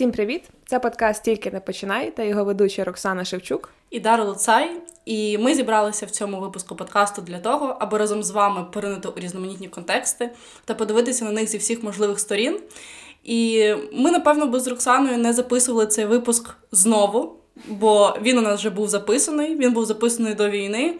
Всім привіт! Це подкаст Тільки не починай та його ведуча Роксана Шевчук і Дара Луцай. І ми зібралися в цьому випуску подкасту для того, аби разом з вами поринути у різноманітні контексти та подивитися на них зі всіх можливих сторін. І ми, напевно, без Роксаною не записували цей випуск знову, бо він у нас вже був записаний. Він був записаний до війни.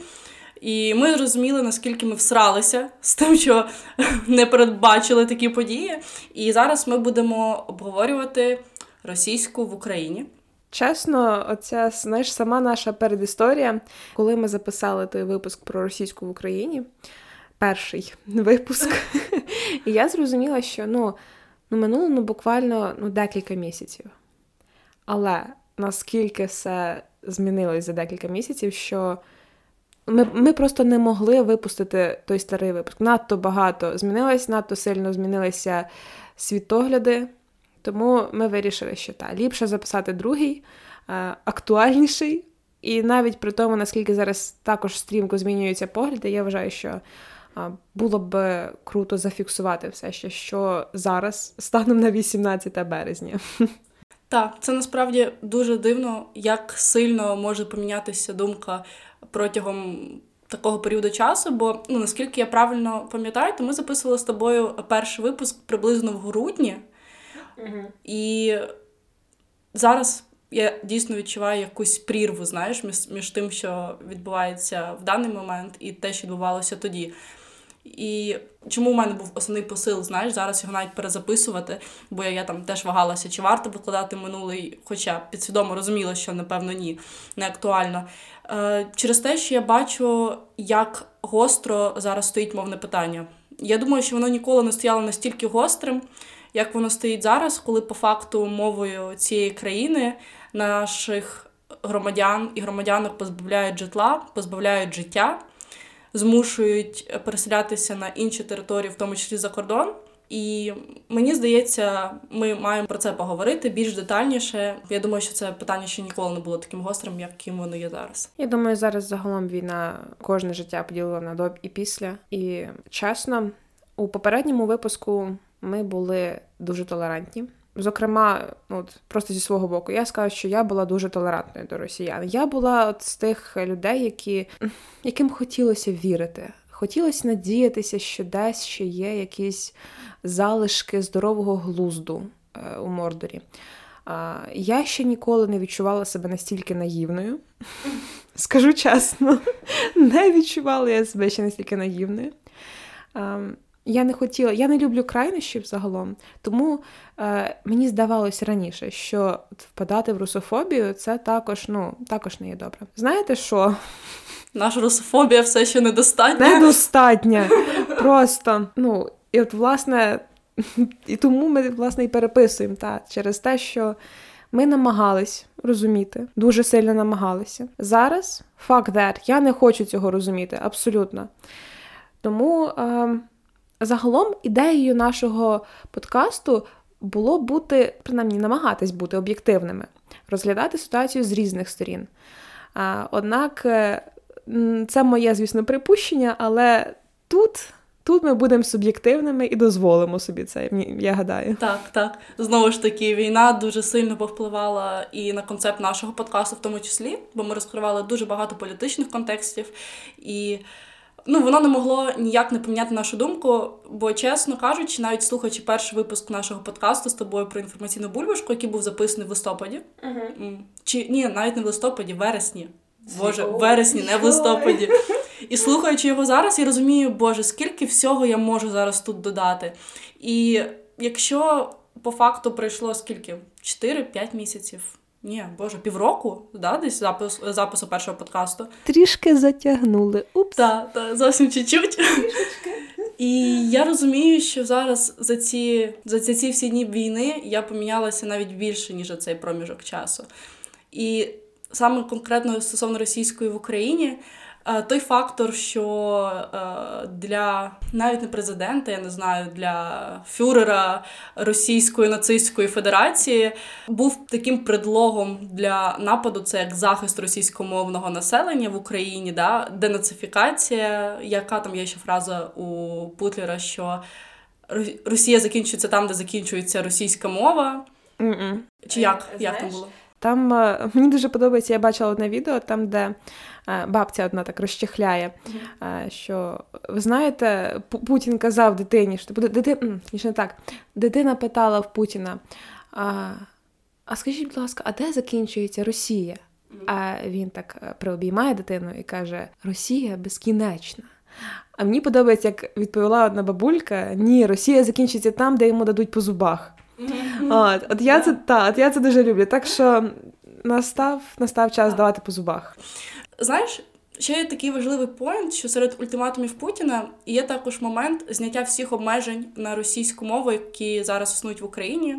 І ми зрозуміли, наскільки ми всралися з тим, що не передбачили такі події. І зараз ми будемо обговорювати російську в Україні. Чесно, оця знаєш, сама наша передісторія, коли ми записали той випуск про російську в Україні, перший випуск, і я зрозуміла, що ну, ну минуло ну, буквально ну, декілька місяців. Але наскільки все змінилось за декілька місяців, що ми ми просто не могли випустити той старий випуск. Надто багато змінилось, надто сильно змінилися світогляди. Тому ми вирішили, що так, ліпше записати другий, е, актуальніший. І навіть при тому, наскільки зараз також стрімко змінюються погляди, я вважаю, що е, було б круто зафіксувати все ще, що зараз станом на 18 березня. Так, це насправді дуже дивно, як сильно може помінятися думка протягом такого періоду часу. Бо ну наскільки я правильно пам'ятаю, то ми записували з тобою перший випуск приблизно в грудні. І зараз я дійсно відчуваю якусь прірву, знаєш, між, між тим, що відбувається в даний момент, і те, що відбувалося тоді. І чому в мене був основний посил, знаєш, зараз його навіть перезаписувати, бо я, я там теж вагалася, чи варто викладати минулий, хоча підсвідомо розуміла, що напевно ні, не актуально. Е, Через те, що я бачу, як гостро зараз стоїть мовне питання. Я думаю, що воно ніколи не стояло настільки гострим як воно стоїть зараз, коли по факту мовою цієї країни наших громадян і громадянок позбавляють житла, позбавляють життя, змушують переселятися на інші території, в тому числі за кордон. І мені здається, ми маємо про це поговорити більш детальніше. Я думаю, що це питання ще ніколи не було таким гострим, яким воно є зараз. Я думаю, зараз загалом війна кожне життя поділила на до і після. І чесно, у попередньому випуску ми були дуже толерантні. Зокрема, от просто зі свого боку, я скажу, що я була дуже толерантною до росіян. Я була от з тих людей, які, яким хотілося вірити. Хотілося надіятися, що десь ще є якісь залишки здорового глузду е, у Мордорі. Я ще ніколи не відчувала себе настільки наївною. Скажу чесно, не відчувала я себе ще настільки наївною. Я не хотіла, я не люблю крайнощів загалом, тому е, мені здавалося раніше, що впадати в русофобію це також ну, також не є добре. Знаєте що? Наша русофобія все ще недостатня. Недостатня. Просто, ну, і от, власне, і тому ми, власне, і переписуємо та, через те, що ми намагались розуміти, дуже сильно намагалися. Зараз, fuck that, я не хочу цього розуміти, абсолютно. Тому. Е, Загалом ідеєю нашого подкасту було бути, принаймні, намагатись бути об'єктивними, розглядати ситуацію з різних сторін. Однак е, це моє, звісно, припущення, але тут. Тут ми будемо суб'єктивними і дозволимо собі це, я гадаю. Так, так. Знову ж таки, війна дуже сильно повпливала і на концепт нашого подкасту, в тому числі, бо ми розкривали дуже багато політичних контекстів. І Ну, воно не могло ніяк не поміняти нашу думку, бо, чесно кажучи, навіть слухаючи перший випуск нашого подкасту з тобою про інформаційну бульбашку, який був записаний в листопаді. Uh-huh. Чи ні, навіть не в листопаді, в вересні. Боже, в вересні, не в листопаді. І слухаючи його зараз, я розумію, Боже, скільки всього я можу зараз тут додати. І якщо по факту пройшло скільки? 4-5 місяців. Ні, боже, півроку, да, десь запис, запису першого подкасту. Трішки затягнули. Упс. Так, та, зовсім чуть-чуть. І я розумію, що зараз за ці за ці, ці всі дні війни я помінялася навіть більше, ніж за цей проміжок часу. І саме конкретно стосовно російської в Україні, той фактор, що е, для навіть не президента, я не знаю, для фюрера Російської нацистської федерації був таким предлогом для нападу, це як захист російськомовного населення в Україні, да, денацифікація, яка там є ще фраза у Путлера, що Росія закінчується там, де закінчується російська мова. Mm-mm. Чи як? Знаєш, як там було? Там е, мені дуже подобається, я бачила одне відео, там, де е, бабця одна так розчехляє, що ви знаєте, Путін казав дитині, що дитина, не так, дитина питала в Путіна. А а скажіть, будь ласка, а де закінчується Росія? А він так приобіймає дитину і каже: Росія безкінечна. А мені подобається, як відповіла одна бабулька: ні, Росія закінчиться там, де йому дадуть по зубах. От от я це та, от я це дуже люблю. Так що настав настав час давати по зубах. Знаєш, ще є такий важливий поінт, що серед ультиматумів Путіна є також момент зняття всіх обмежень на російську мову, які зараз існують в Україні,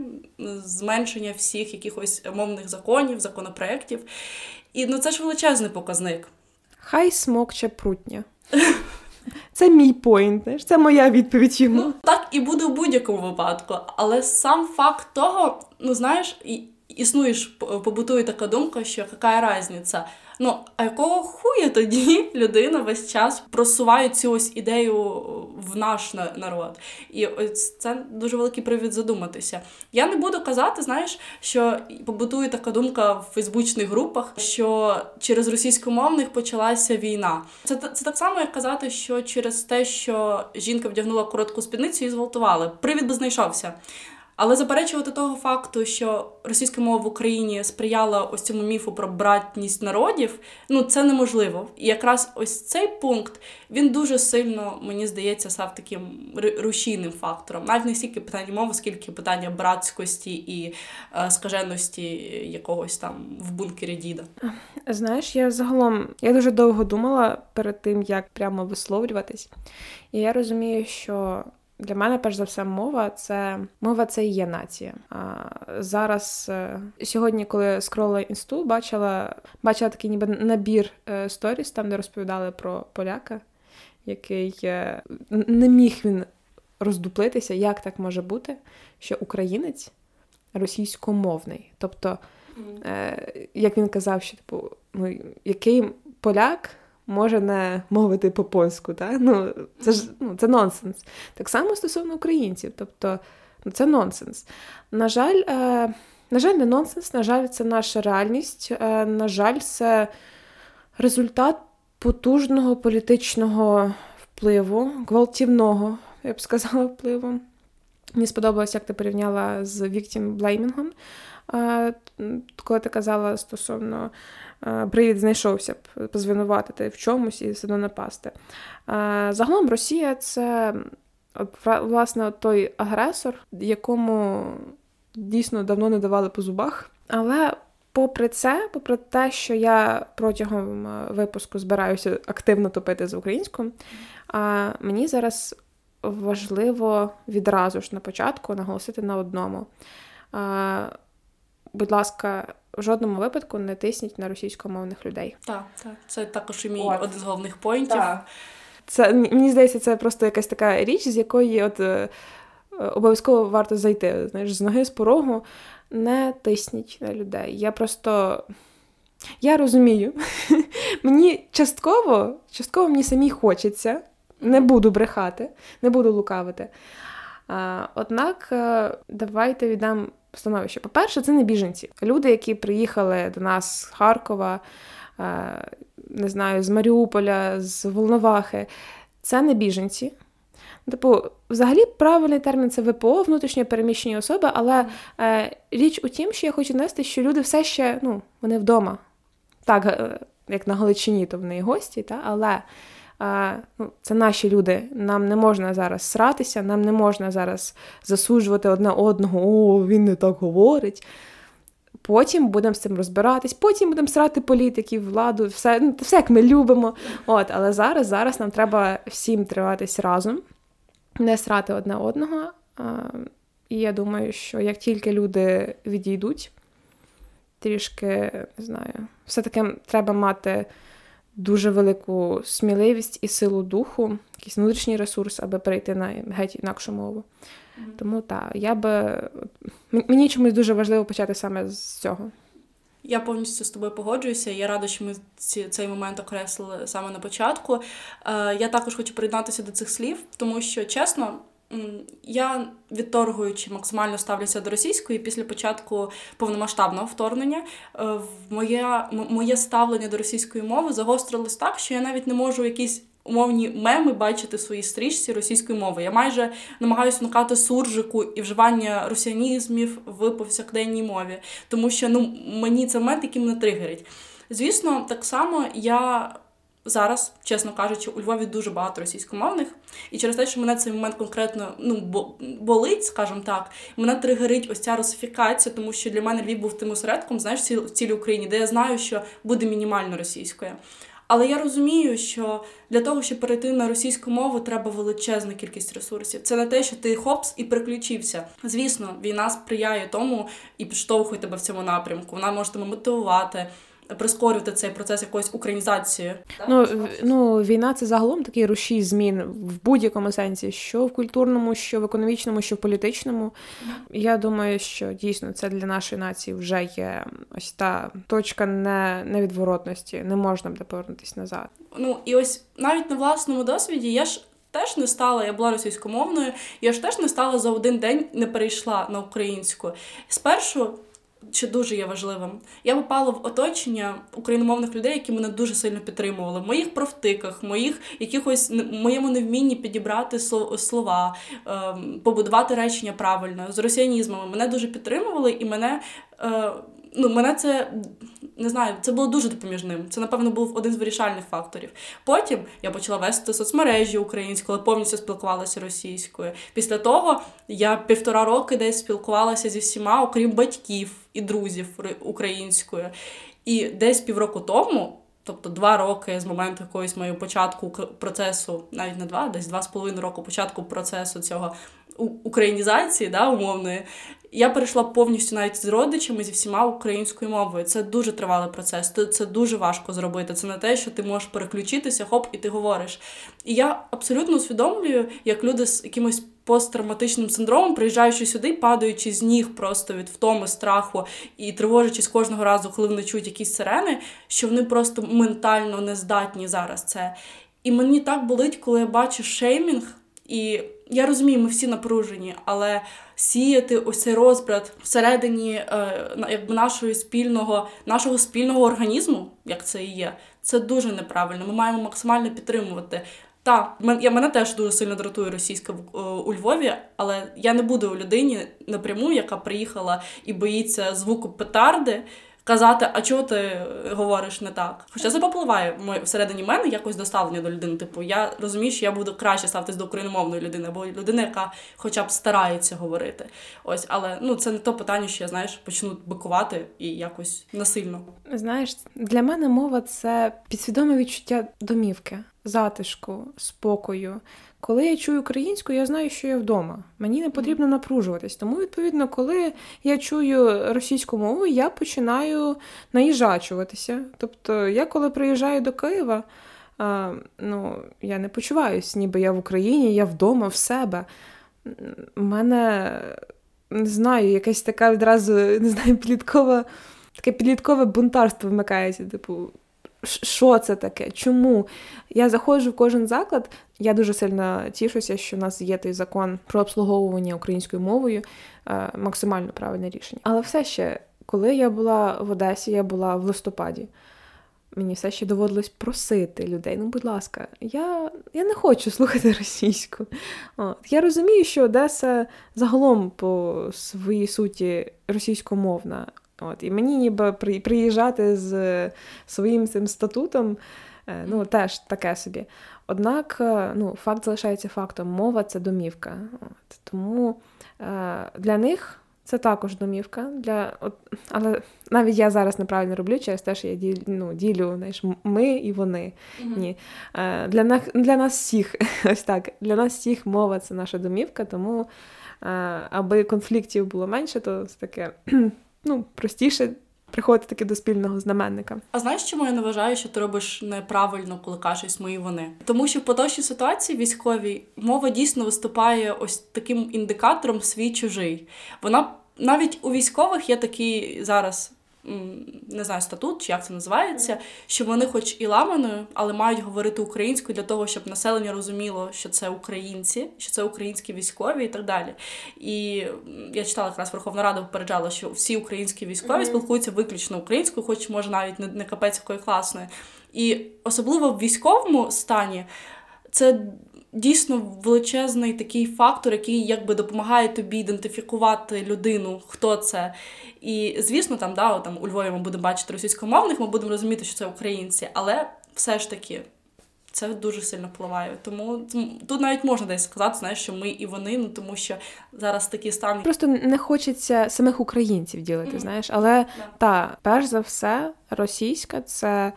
зменшення всіх якихось мовних законів, законопроєктів. І ну це ж величезний показник. Хай смокче прутня. Це мій поінт, це моя відповідь йому. Ну, Так і буде в будь-якому випадку. Але сам факт того, ну знаєш, існуєш, побутує така думка, що яка різниця. Ну, а якого хуя тоді людина весь час просуває цю ось ідею в наш народ? І ось це дуже великий привід задуматися. Я не буду казати, знаєш, що побутує така думка в фейсбучних групах, що через російськомовних почалася війна. Це це так само, як казати, що через те, що жінка вдягнула коротку спідницю і зґвалтували. Привід би знайшовся. Але заперечувати того факту, що російська мова в Україні сприяла ось цьому міфу про братність народів, ну це неможливо. І якраз ось цей пункт він дуже сильно, мені здається, став таким рушійним фактором. Навіть не стільки питання мови, скільки питання братськості і е, скаженості якогось там в бункері діда. Знаєш, я загалом я дуже довго думала перед тим, як прямо висловлюватись, і я розумію, що. Для мене, перш за все, мова це мова це і є нація. А зараз е, сьогодні, коли скролила інсту, бачила бачила такий ніби набір е, сторіс, там де розповідали про поляка, який е, не міг він роздуплитися, як так може бути, що українець російськомовний. Тобто, як він казав, що типу, ну який поляк може не мовити по польську. Та? Ну, Це ж ну, це нонсенс. Так само стосовно українців. Тобто ну, це нонсенс. На жаль, е, на жаль, не нонсенс, на жаль, це наша реальність. Е, на жаль, це результат потужного політичного впливу, гвалтівного, я б сказала, впливу. Мені сподобалось, як ти порівняла з Віктім Блеймінгом, е, коли ти казала стосовно привід знайшовся б позвинуватити в чомусь і все одно напасти. Загалом Росія це власне той агресор, якому дійсно давно не давали по зубах. Але попри це, попри те, що я протягом випуску збираюся активно топити з українською, мені зараз важливо відразу ж на початку наголосити на одному. Будь ласка, в жодному випадку не тисніть на російськомовних людей. Так, так. Це також і мій от. один з головних поінтів. Так. Це мені здається, це просто якась така річ, з якої от е, обов'язково варто зайти. Знаєш, з ноги з порогу не тисніть на людей. Я просто. Я розумію, мені частково, частково мені самі хочеться, не буду брехати, не буду лукавити. А, Однак, е, давайте віддам становище. По-перше, це не біженці. Люди, які приїхали до нас з Харкова, е, не знаю, з Маріуполя, з Волновахи, це не біженці. Типу, взагалі, правильний термін це ВПО, внутрішньо переміщені особи, але е, річ у тім, що я хочу нести, що люди все ще ну, вони вдома. Так, е, як на Галичині, то вони і гості, та? але це наші люди. Нам не можна зараз сратися, нам не можна зараз засуджувати одне одного, о, він не так говорить. Потім будемо з цим розбиратись, потім будемо срати політиків, владу, все ну, все як ми любимо. От, Але зараз зараз нам треба всім триватись разом, не срати одне одного. І я думаю, що як тільки люди відійдуть, трішки не знаю, все-таки треба мати дуже велику сміливість і силу духу, якийсь внутрішній ресурс, аби перейти на геть інакшу мову. Mm-hmm. Тому так, я би мені чомусь дуже важливо почати саме з цього. Я повністю з тобою погоджуюся. Я рада, що ми ці, цей момент окреслили саме на початку. Е, Я також хочу приєднатися до цих слів, тому що чесно, я відторгуючи максимально ставлюся до російської після початку повномасштабного вторгнення. Е, моє, моє ставлення до російської мови загострилось так, що я навіть не можу якісь. Умовні меми бачити в своїй стрічці російської мови. Я майже намагаюся уникати суржику і вживання русіанізмів в повсякденній мові, тому що ну мені це момент, який мене тригерить. Звісно, так само я Зараз, чесно кажучи, у Львові дуже багато російськомовних, і через те, що мене цей момент конкретно ну болить, скажімо так, мене тригерить ось ця русифікація, тому що для мене Львів був тим осередком, знаєш, в цілій Україні, де я знаю, що буде мінімально російською. Але я розумію, що для того, щоб перейти на російську мову, треба величезна кількість ресурсів. Це не те, що ти хопс і приключився. Звісно, війна сприяє тому і підштовхує тебе в цьому напрямку. Вона може тебе мотивувати прискорювати цей процес якоїсь українізації. Ну ну війна це загалом такий рушій змін в будь-якому сенсі, що в культурному, що в економічному, що в політичному. Я думаю, що дійсно це для нашої нації вже є ось та точка не невідворотності. Не можна буде повернутися назад. Ну і ось навіть на власному досвіді я ж. Теж не стала, я була російськомовною, я ж теж не стала за один день, не перейшла на українську. Спершу що дуже є важливим. Я попала в оточення україномовних людей, які мене дуже сильно підтримували. В моїх профтиках, моїх якихось моєму невмінні підібрати слова, ем, побудувати речення правильно з росіянізмами. Мене дуже підтримували, і мене е, ну, мене це не знаю, це було дуже допоміжним. Це, напевно, був один з вирішальних факторів. Потім я почала вести соцмережі українською, повністю спілкувалася російською. Після того я півтора роки десь спілкувалася зі всіма, окрім батьків і друзів українською. І десь півроку тому. Тобто два роки з моменту якоїсь моєї початку процесу, навіть не два, десь два з половиною року початку процесу цього українізації, да, умовної, я перейшла повністю навіть з родичами зі всіма українською мовою. Це дуже тривалий процес. Це дуже важко зробити. Це не те, що ти можеш переключитися, хоп, і ти говориш. І я абсолютно усвідомлюю, як люди з якимось посттравматичним синдромом, приїжджаючи сюди, падаючи з ніг просто від втоми, страху і тривожачись кожного разу, коли вони чують якісь сирени, що вони просто ментально не здатні зараз це. І мені так болить, коли я бачу шеймінг. І я розумію, ми всі напружені, але сіяти ось цей розбрат всередині е, якби нашої спільного, нашого спільного організму, як це і є, це дуже неправильно. Ми маємо максимально підтримувати. Так, я мене теж дуже сильно дратує російська е, у Львові, але я не буду у людині напряму, яка приїхала і боїться звуку петарди казати, а чого ти говориш не так? Хоча це попливає всередині мене якось доставлення до людини. Типу, я розумію, що я буду краще ставитись до україномовної людини, або людини, яка хоча б старається говорити. Ось, але ну це не то питання, що я знаєш, почну бикувати і якось насильно. Знаєш, для мене мова це підсвідоме відчуття домівки, затишку, спокою. Коли я чую українську, я знаю, що я вдома. Мені не потрібно напружуватись. Тому, відповідно, коли я чую російську мову, я починаю наїжачуватися. Тобто, я коли приїжджаю до Києва, а, ну, я не почуваюся, ніби я в Україні, я вдома, в себе. У мене не знаю, якась така відразу не знаю, підліткова, таке підліткове бунтарство вмикається. Типу, що це таке? Чому? Я заходжу в кожен заклад. Я дуже сильно тішуся, що в нас є той закон про обслуговування українською мовою, е, максимально правильне рішення. Але все ще, коли я була в Одесі, я була в листопаді. Мені все ще доводилось просити людей. Ну, будь ласка, я я не хочу слухати російську. От. Я розумію, що Одеса загалом по своїй суті російськомовна. От, І мені ніби приїжджати з своїм цим статутом, е, ну, теж таке собі. Однак е, ну, факт залишається фактом. Мова це домівка. От, Тому е, для них. Це також домівка. Для, от, Але навіть я зараз неправильно роблю через те, що я ділю, ну, ділю знаєш, ми і вони. Mm-hmm. Ні. Е, Для нас для нас всіх, ось так, для нас всіх мова це наша домівка, тому е, аби конфліктів було менше, то це таке ну, простіше приходити таки до спільного знаменника. А знаєш, чому я не вважаю, що ти робиш неправильно, коли кажеш мої вони? Тому що в поточній ситуації військовій мова дійсно виступає ось таким індикатором свій чужий. Вона навіть у військових є такий зараз не знаю, статут чи як це називається, що вони, хоч і ламаною, але мають говорити українською для того, щоб населення розуміло, що це українці, що це українські військові і так далі. І я читала якраз Верховна Рада попереджала, що всі українські військові mm-hmm. спілкуються виключно українською, хоч може навіть не, не капець якої класної. І особливо в військовому стані це дійсно величезний такий фактор, який якби допомагає тобі ідентифікувати людину, хто це. І звісно, там да, там у Львові ми будемо бачити російськомовних, ми будемо розуміти, що це українці, але все ж таки. Це дуже сильно впливає. Тому тут навіть можна десь сказати, знаєш, що ми і вони, ну тому що зараз такі стан. Просто не хочеться самих українців ділити, mm-hmm. знаєш, але yeah. та перш за все, російська це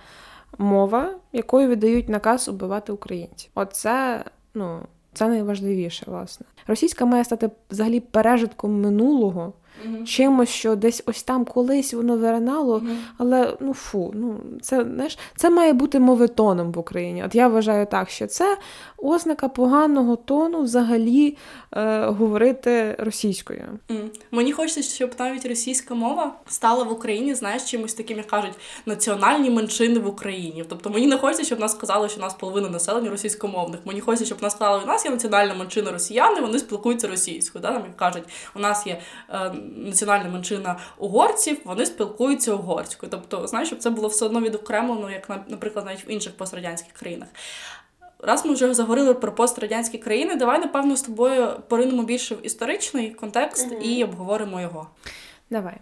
мова, якою видають наказ убивати українців. Оце ну це найважливіше, власне. Російська має стати взагалі пережитком минулого mm-hmm. чимось, що десь ось там колись воно виринало, mm-hmm. але ну фу, ну це знаєш, це має бути мовитоном в Україні. От я вважаю так, що це ознака поганого тону взагалі е, говорити російською. Mm. Мені хочеться, щоб навіть російська мова стала в Україні, знаєш, чимось таким, як кажуть, національні меншини в Україні. Тобто мені не хочеться, щоб нас сказали, що у нас половина населення російськомовних. Мені хочеться, щоб нас сказали, у нас є національна меншина росіяни, вони спілкуються російською. Да? Нам як кажуть, у нас є е, національна меншина угорців, вони спілкуються угорською. Тобто, знаєш, щоб це було все одно відокремлено, як наприклад, навіть в інших пострадянських країнах. Раз ми вже заговорили про пострадянські країни, давай, напевно, з тобою поринемо більше в історичний контекст угу. і обговоримо його. Давай.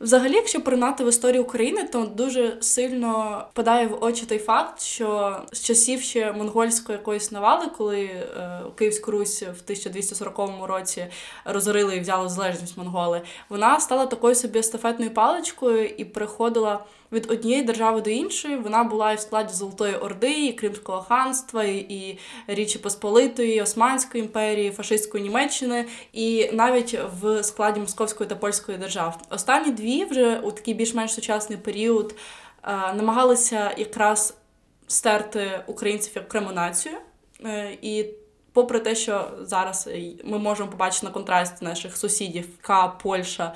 Взагалі, якщо поринати в історію України, то дуже сильно впадає в очі той факт, що з часів ще монгольської якоїсь навали, коли е, Київську Русь в 1240 році розорили і взяли залежність монголи, вона стала такою собі естафетною паличкою і приходила від однієї держави до іншої. Вона була і в складі Золотої Орди, і Кримського ханства, і Річі Посполитої, і Османської імперії, фашистської Німеччини, і навіть в складі Московської та Польської держав. Останні дві вже у такий більш-менш сучасний період е, намагалися якраз стерти українців як окрему націю. Е, і попри те, що зараз ми можемо побачити на контрасті наших сусідів, яка Польща,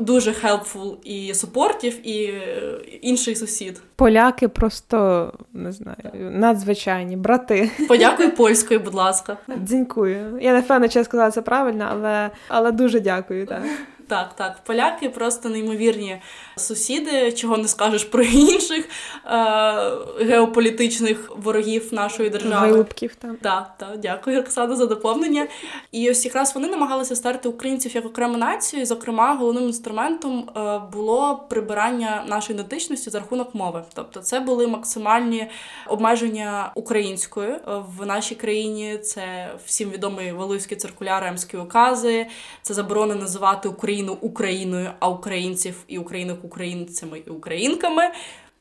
дуже helpful і супортів, і е, інший сусід. Поляки просто не знаю, надзвичайні брати. Подякуй польською, будь ласка. Дзінькую. Я не впевнена, чи я сказала це правильно, але але дуже дякую. так. Так, так, поляки просто неймовірні сусіди, чого не скажеш про інших е- геополітичних ворогів нашої держави. Вилупків, так. Так, так, дякую, Оксана, за доповнення. І ось якраз вони намагалися старти українців як окрему націю. І, зокрема, головним інструментом е- було прибирання нашої ідентичності за рахунок мови. Тобто, це були максимальні обмеження української е, в нашій країні. Це всім відомий Валуївський циркуляр, Емські укази, це заборони називати Україну. Україну Україною, а українців і українок українцями і українками.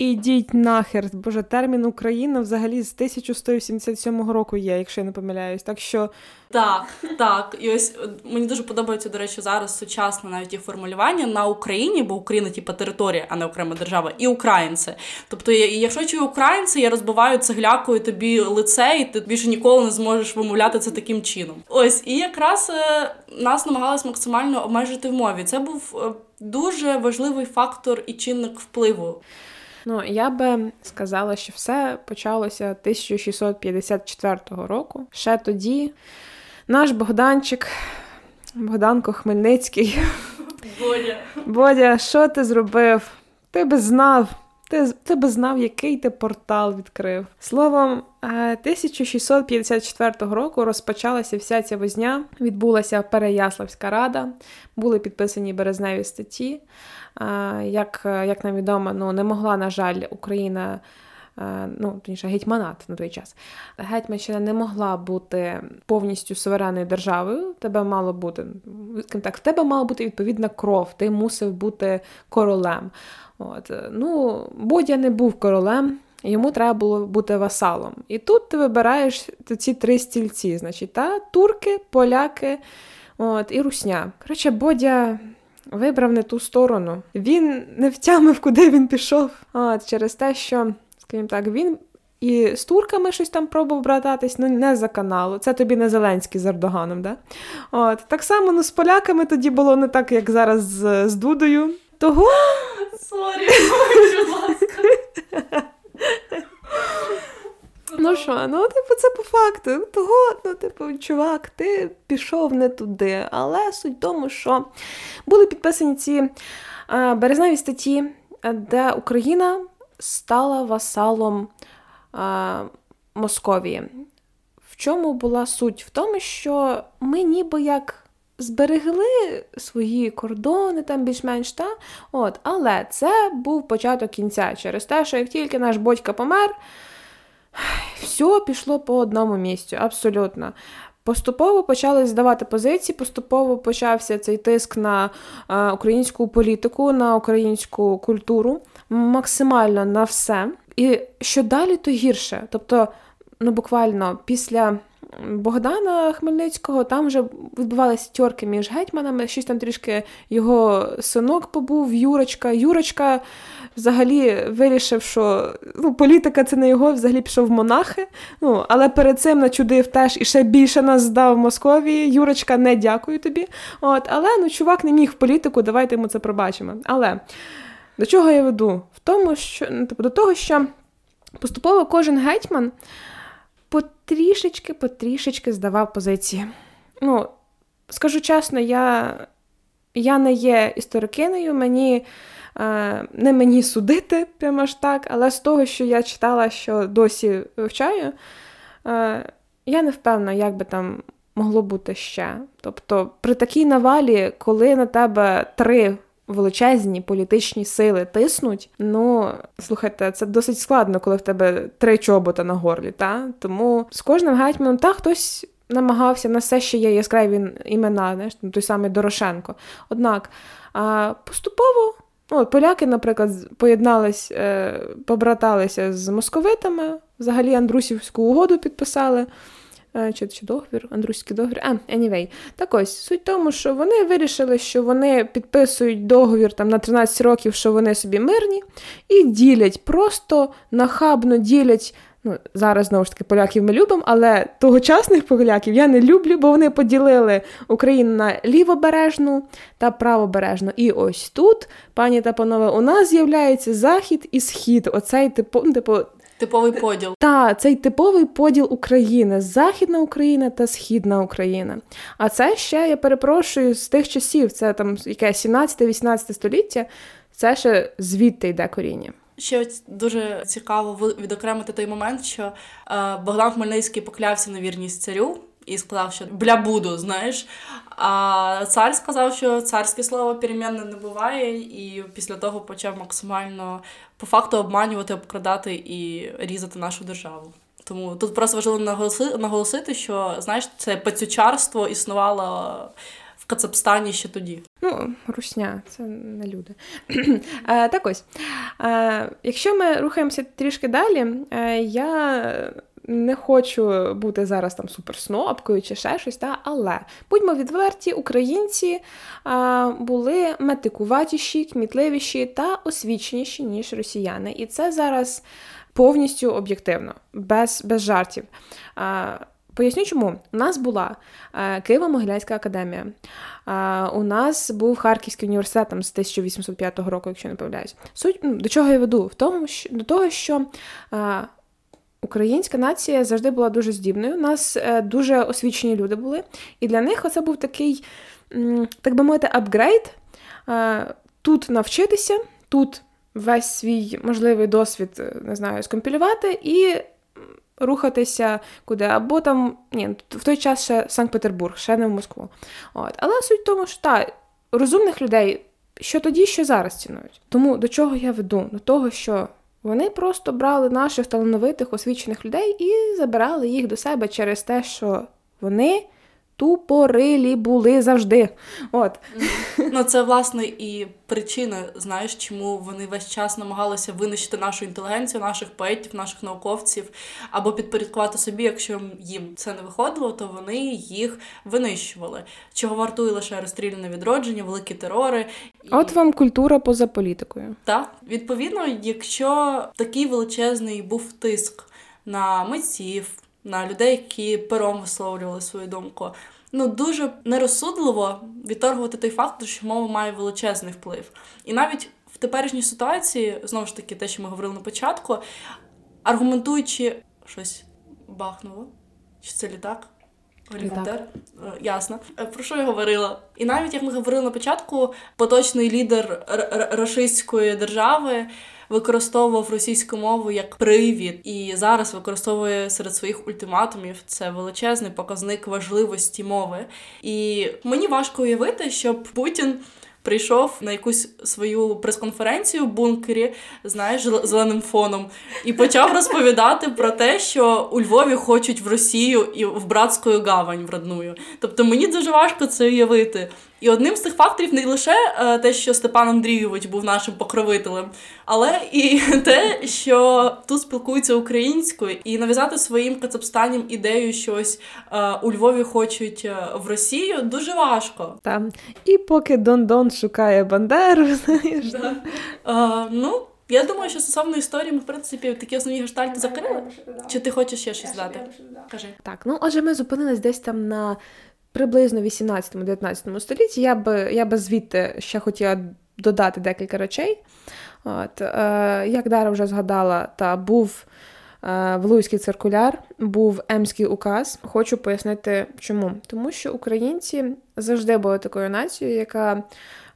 Ідіть нахер, боже, термін Україна взагалі з 1187 року є, якщо я не помиляюсь. Так що так, так. І ось мені дуже подобається, до речі, зараз сучасне навіть їх формулювання на Україні, бо Україна, типа територія, а не окрема держава, і українці. Тобто, якщо чую українці, я розбиваю цеглякою тобі лице, і ти більше ніколи не зможеш вимовляти це таким чином. Ось і якраз е, нас намагалися максимально обмежити в мові. Це був е, дуже важливий фактор і чинник впливу. Ну, я би сказала, що все почалося 1654 року. Ще тоді наш Богданчик, Богданко Хмельницький. Бодя, Бодя, що ти зробив? Ти би знав. Ти ти би знав, який ти портал відкрив. Словом, 1654 е, року розпочалася вся ця возня. Відбулася Переяславська рада, були підписані березневі статті. Як як нам відомо, ну не могла, на жаль, Україна, ну точніше, гетьманат на той час. Гетьманщина не могла бути повністю суверенною державою. Тебе мало бути так, в тебе мала бути відповідна кров, ти мусив бути королем. От. Ну, Бодя не був королем. Йому треба було бути васалом. І тут ти вибираєш ці три стільці: значить, та турки, поляки от, і русня. Коротше, Бодя вибрав не ту сторону. Він не втямив, куди він пішов. От, Через те, що, скажімо так, він і з турками щось там пробував брататись, ну не за каналу. Це тобі не Зеленський з Ердоганом. Да? От. Так само ну, з поляками тоді було не так, як зараз з, з Дудою. Того. Sorry, будь ласка. Ну що, ну, типу, це по факту. Того, ну, типу, чувак, ти пішов не туди. Але суть в тому, що були підписані ці а, березневі статті, де Україна стала васалом а, Московії. В чому була суть? В тому, що ми ніби як. Зберегли свої кордони там більш-менш та от, але це був початок кінця через те, що як тільки наш батько помер, все пішло по одному місцю, абсолютно. Поступово почали здавати позиції, поступово почався цей тиск на е, українську політику, на українську культуру, максимально на все. І що далі, то гірше. Тобто, ну буквально після Богдана Хмельницького там вже відбувалися тьорки між гетьманами, щось там трішки його синок побув, Юрочка. Юрочка взагалі вирішив, що ну, політика це не його, взагалі пішов в монахи. Ну, Але перед цим начудив теж і ще більше нас здав в Московії. Юрочка, не дякую тобі. От, Але ну, чувак не міг в політику, давайте йому це пробачимо. Але до чого я веду? В тому, що ну, тобто, до того, що поступово кожен гетьман потрішечки-потрішечки здавав позиції. Ну, скажу чесно, я я не є історикиною, мені е, не мені судити, прямо ж так, але з того, що я читала, що досі вивчаю, е, я не впевнена, як би там могло бути ще. Тобто, при такій навалі, коли на тебе три величезні політичні сили тиснуть. Ну слухайте, це досить складно, коли в тебе три чобота на горлі. Та тому з кожним гетьманом та хтось. Намагався на все, що є яскраві імена, знаєш, той самий Дорошенко. Однак поступово ну, поляки, наприклад, поєднались, е, побраталися з московитами, взагалі Андрусівську угоду підписали. Е, чи чи договір, Андруський договір. А, anyway. Так ось, суть в тому, що вони вирішили, що вони підписують договір там на 13 років, що вони собі мирні, і ділять, просто нахабно ділять. Ну, Зараз, знову ж таки, поляків ми любимо, але тогочасних поляків я не люблю, бо вони поділили Україну на лівобережну та правобережну. І ось тут, пані та панове, у нас з'являється захід і схід. Оцей типу, ну, типу Типовий поділ. Так, цей типовий поділ України, Західна Україна та Східна Україна. А це ще, я перепрошую, з тих часів, це там яке 17-18 століття, це ще звідти йде коріння. Ще дуже цікаво відокремити той момент, що е, Богдан Хмельницький поклявся на вірність царю і сказав, що бля буду, знаєш. А цар сказав, що царське слово перемінне не буває, і після того почав максимально по факту обманювати, обкрадати і різати нашу державу. Тому тут просто важливо наголосити, що знаєш, це пацючарство існувало в Кацапстані ще тоді. Ну, русня, це не люди. Е, так ось. Е, якщо ми рухаємося трішки далі, е, я не хочу бути зараз там суперснопкою чи ще щось, та, але будьмо відверті, українці а, були метикуватіші, кмітливіші та освіченіші, ніж росіяни. І це зараз повністю об'єктивно, без без жартів. А, Поясню, чому у нас була Києво-Могилянська академія, у нас був Харківський університет там, з 1805 року, якщо не помиляюсь. Суть ну, до чого я веду? В тому, що до того, що а, Українська нація завжди була дуже здібною. У нас е, дуже освічені люди були, і для них це був такий, так би мовити, апгрейд. Е, тут навчитися, тут весь свій можливий досвід, е, не знаю, скомпілювати і рухатися куди. Або там, ні, в той час ще Санкт-Петербург, ще не в Москву. От. Але суть в тому, що та, розумних людей, що тоді, що зараз цінують. Тому до чого я веду? До того, що. Вони просто брали наших талановитих освічених людей і забирали їх до себе через те, що вони тупорилі були завжди. От. Ну, це, власне, і причина, знаєш, чому вони весь час намагалися винищити нашу інтелігенцію, наших поетів, наших науковців, або підпорядкувати собі, якщо їм це не виходило, то вони їх винищували. Чого вартує лише розстріляне відродження, великі терори. І... От вам культура поза політикою. Так, відповідно, якщо такий величезний був тиск на митців, на людей, які пером висловлювали свою думку. Ну, дуже нерозсудливо відторгувати той факт, що мова має величезний вплив. І навіть в теперішній ситуації, знову ж таки, те, що ми говорили на початку, аргументуючи щось бахнуло, чи це літак? Гелікоптер? Е, ясно. Е, про що я говорила? І навіть як ми говорили на початку, поточний лідер рашистської держави використовував російську мову як привід, і зараз використовує серед своїх ультиматумів це величезний показник важливості мови. І мені важко уявити, щоб Путін прийшов на якусь свою прес-конференцію в бункері, знаєш, зеленим фоном, і почав розповідати про те, що у Львові хочуть в Росію і в братську гавань в родную. Тобто мені дуже важко це уявити. І одним з цих факторів не лише е, те, що Степан Андрійович був нашим покровителем, але і те, що тут спілкуються українською, і нав'язати своїм кацапстаням ідею, що ось е, у Львові хочуть е, в Росію, дуже важко. Там і поки Дон Дон шукає Бандеру, знаєш. Да. А, ну, я думаю, що стосовно історії ми, в принципі, такі основні гештальти закрили. Чи ти хочеш ще щось дати? Кажи. Так, ну отже, ми зупинились десь там на приблизно 18-19 столітті. Я би я би звідти ще хотіла додати декілька речей. От, е, Як Дара вже згадала, та був е, Влуйський циркуляр, був Емський указ. Хочу пояснити, чому. Тому що українці завжди були такою нацією, яка.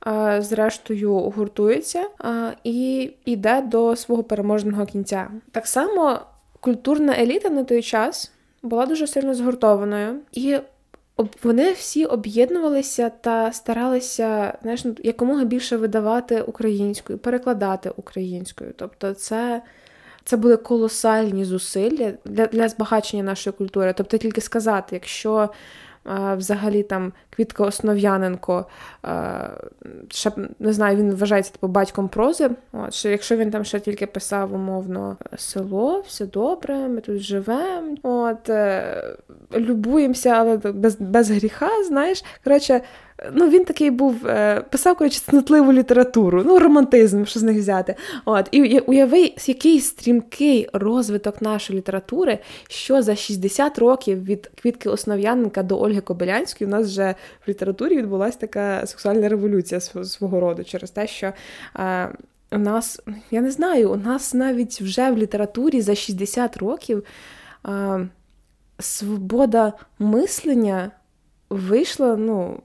Е, зрештою гуртується е, і йде до свого переможного кінця. Так само культурна еліта на той час була дуже сильно згуртованою, і вони всі об'єднувалися та старалися знаєш, ну, якомога більше видавати українською, перекладати українською. Тобто, це це були колосальні зусилля для для збагачення нашої культури. Тобто, тільки сказати, якщо взагалі там Квітка Основ'яненко, ще не знаю, він вважається типу, батьком прози. От, що Якщо він там ще тільки писав умовно село, все добре, ми тут живемо, от, е, любуємося, але без без гріха, знаєш. Коротше, Ну, він такий був, е, писав коротше, цнотливу літературу, ну, романтизм, що з них взяти. От, І уяви, який стрімкий розвиток нашої літератури, що за 60 років від Квітки Основ'яненка до Ольги Кобилянської у нас вже в літературі відбулася така сексуальна революція свого роду через те, що. У нас, я не знаю, у нас навіть вже в літературі за 60 років а, свобода мислення вийшла, ну,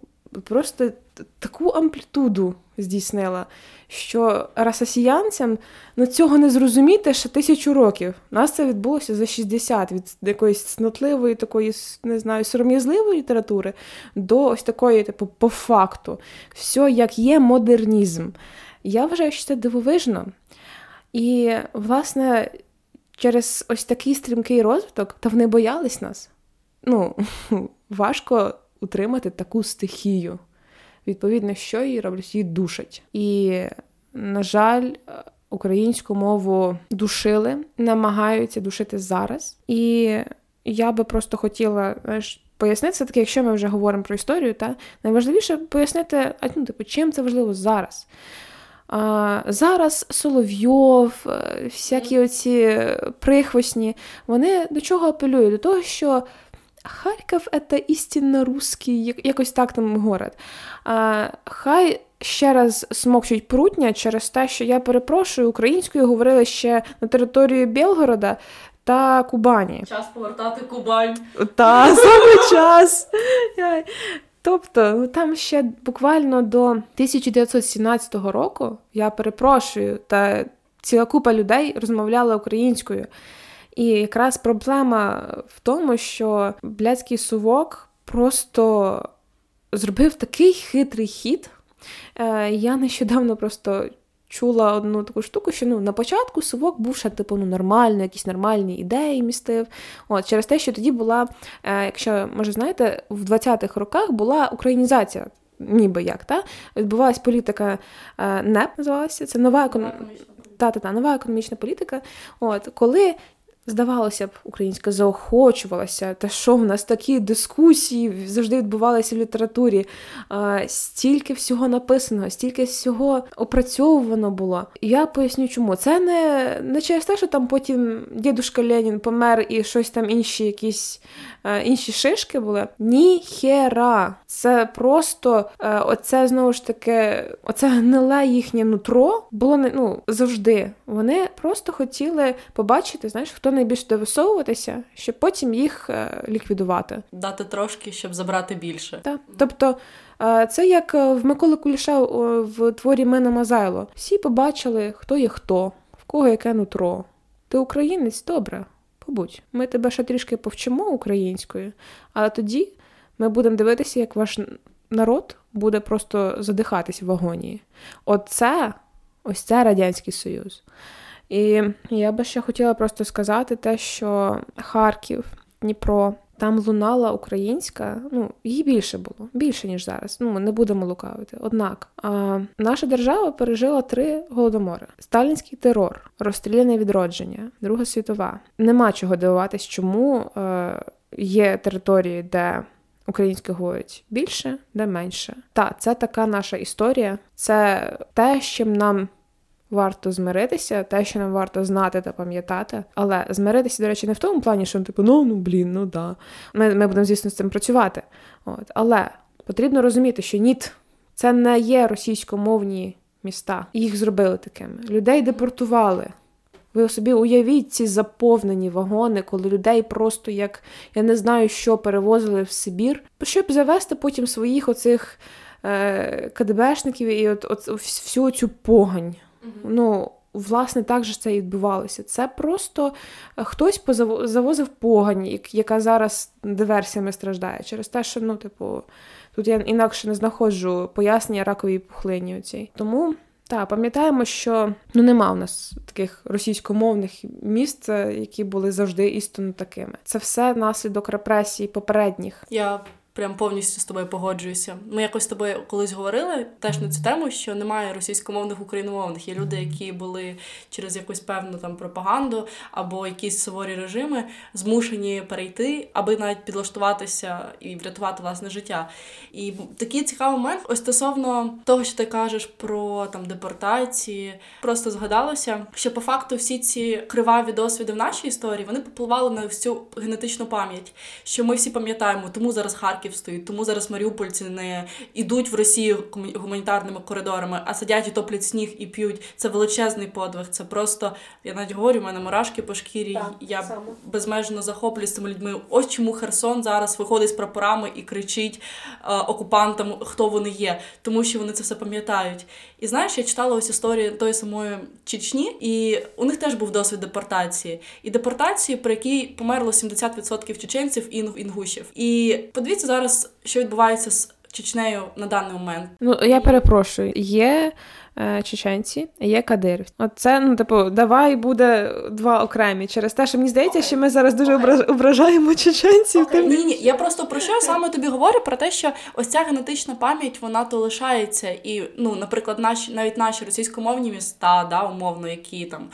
просто таку амплітуду здійснила, що расасіянцям ну, цього не зрозуміти ще тисячу років. У нас це відбулося за 60 від якоїсь снотливої, такої, не знаю, сором'язливої літератури до ось такої, типу, по факту. Все як є модернізм. Я вважаю, що це дивовижно. І, власне, через ось такий стрімкий розвиток, та вони боялись нас. Ну, важко утримати таку стихію. Відповідно, що її роблять? Її душать. І, на жаль, українську мову душили, намагаються душити зараз. І я би просто хотіла знаєш, пояснити все таки, якщо ми вже говоримо про історію, та найважливіше пояснити, ну, типу, чим це важливо зараз. А, Зараз Соловйов, е, всякі оці прихвостні, вони до чого апелюють? До того, що Харків це істинно русський, якось так там город. А, Хай ще раз смокчуть прутня через те, що я перепрошую, українською говорили ще на території Білгорода та Кубані. Час повертати Кубань. Та, саме час. Тобто, ну, там ще буквально до 1917 року, я перепрошую, та ціла купа людей розмовляла українською. І якраз проблема в тому, що блядський сувок просто зробив такий хитрий хід. Е, я нещодавно просто чула одну таку штуку, що ну, на початку сувок був ще типу ну, нормально, якісь нормальні ідеї містив. От, Через те, що тоді була, е, якщо може знаєте, в 20-х роках була українізація. Ніби як, та? відбувалась політика е, НЕП, називалася, це нова економічна та, та, та, нова економічна політика. От, Коли здавалося б, українська заохочувалася. Та що в нас такі дискусії завжди відбувалися в літературі? А, Стільки всього написано, стільки всього опрацьовувано було. я поясню, чому це не не через те, що там потім дідушка Ленін помер і щось там інші якісь інші шишки були. Ніхера. Це просто е, оце знову ж таки, оце гниле їхнє нутро було не ну завжди. Вони просто хотіли побачити, знаєш, хто найбільше буде висовуватися, щоб потім їх е, ліквідувати. Дати трошки, щоб забрати більше. Так. Тобто. Це як в Миколи Куліша в творі Мина Мазайло. Всі побачили, хто є хто, в кого яке нутро. Ти українець? Добре побудь, ми тебе ще трішки повчимо українською, але тоді ми будемо дивитися, як ваш народ буде просто задихатись в вагонії. Оце ось це Радянський Союз. І я би ще хотіла просто сказати те, що Харків, Дніпро. Там лунала українська, ну її більше було, більше ніж зараз. Ну ми не будемо лукавити. Однак а, наша держава пережила три голодомори: сталінський терор, розстріляне відродження, Друга світова. Нема чого дивуватись, чому е, є території, де українське говорять більше, де менше. Та це така наша історія. Це те, з чим нам варто змиритися, те, що нам варто знати та пам'ятати. Але змиритися, до речі, не в тому плані, що типу, ну ну блін, ну да. Ми ми будемо, звісно, з цим працювати. От. Але потрібно розуміти, що ніт це не є російськомовні міста. Їх зробили такими. Людей депортували. Ви собі уявіть ці заповнені вагони, коли людей просто як я не знаю, що перевозили в Сибір, щоб завести потім своїх оцих е, КДБшників і от, от всю цю погань. Ну, власне, так же це і відбувалося. Це просто е, хтось завозив погань, яка зараз диверсіями страждає, через те, що, ну, типу, тут я інакше не знаходжу пояснення раковій пухлині оцій. Тому. Так, пам'ятаємо, що ну нема у нас таких російськомовних міст, е, які були завжди істинно такими. Це все наслідок репресій попередніх. Я Прям повністю з тобою погоджуюся. Ми якось з тобою колись говорили теж на цю тему, що немає російськомовних україномовних. Є люди, які були через якусь певну там пропаганду або якісь суворі режими змушені перейти, аби навіть підлаштуватися і врятувати власне життя. І такий цікавий момент, ось стосовно того, що ти кажеш про там депортації, просто згадалося, що по факту всі ці криваві досвіди в нашій історії вони попливали на всю генетичну пам'ять, що ми всі пам'ятаємо, тому зараз Харків. Харків стоїть. Тому зараз маріупольці не йдуть в Росію гуманітарними коридорами, а сидять і топлять сніг і п'ють. Це величезний подвиг. Це просто я навіть говорю, в мене мурашки по шкірі. Так, я саме. безмежно захоплююсь цими людьми. Ось чому Херсон зараз виходить з прапорами і кричить е, окупантам, хто вони є, тому що вони це все пам'ятають. І знаєш, я читала ось історію тої самої Чечні, і у них теж був досвід депортації. І депортації, при якій померло 70% чеченців і інгушів. І подивіться зараз, що відбувається з Чечнею на даний момент. Ну я перепрошую, є чеченці, є кадир. От це, ну, типу, давай буде два окремі. Через те, що мені здається, що ми зараз дуже okay. ображаємо чеченців. Okay. Ні, ні, я просто про що саме тобі говорю? Про те, що ось ця генетична пам'ять вона то лишається. І, ну, наприклад, наші навіть наші російськомовні міста, да, умовно, які там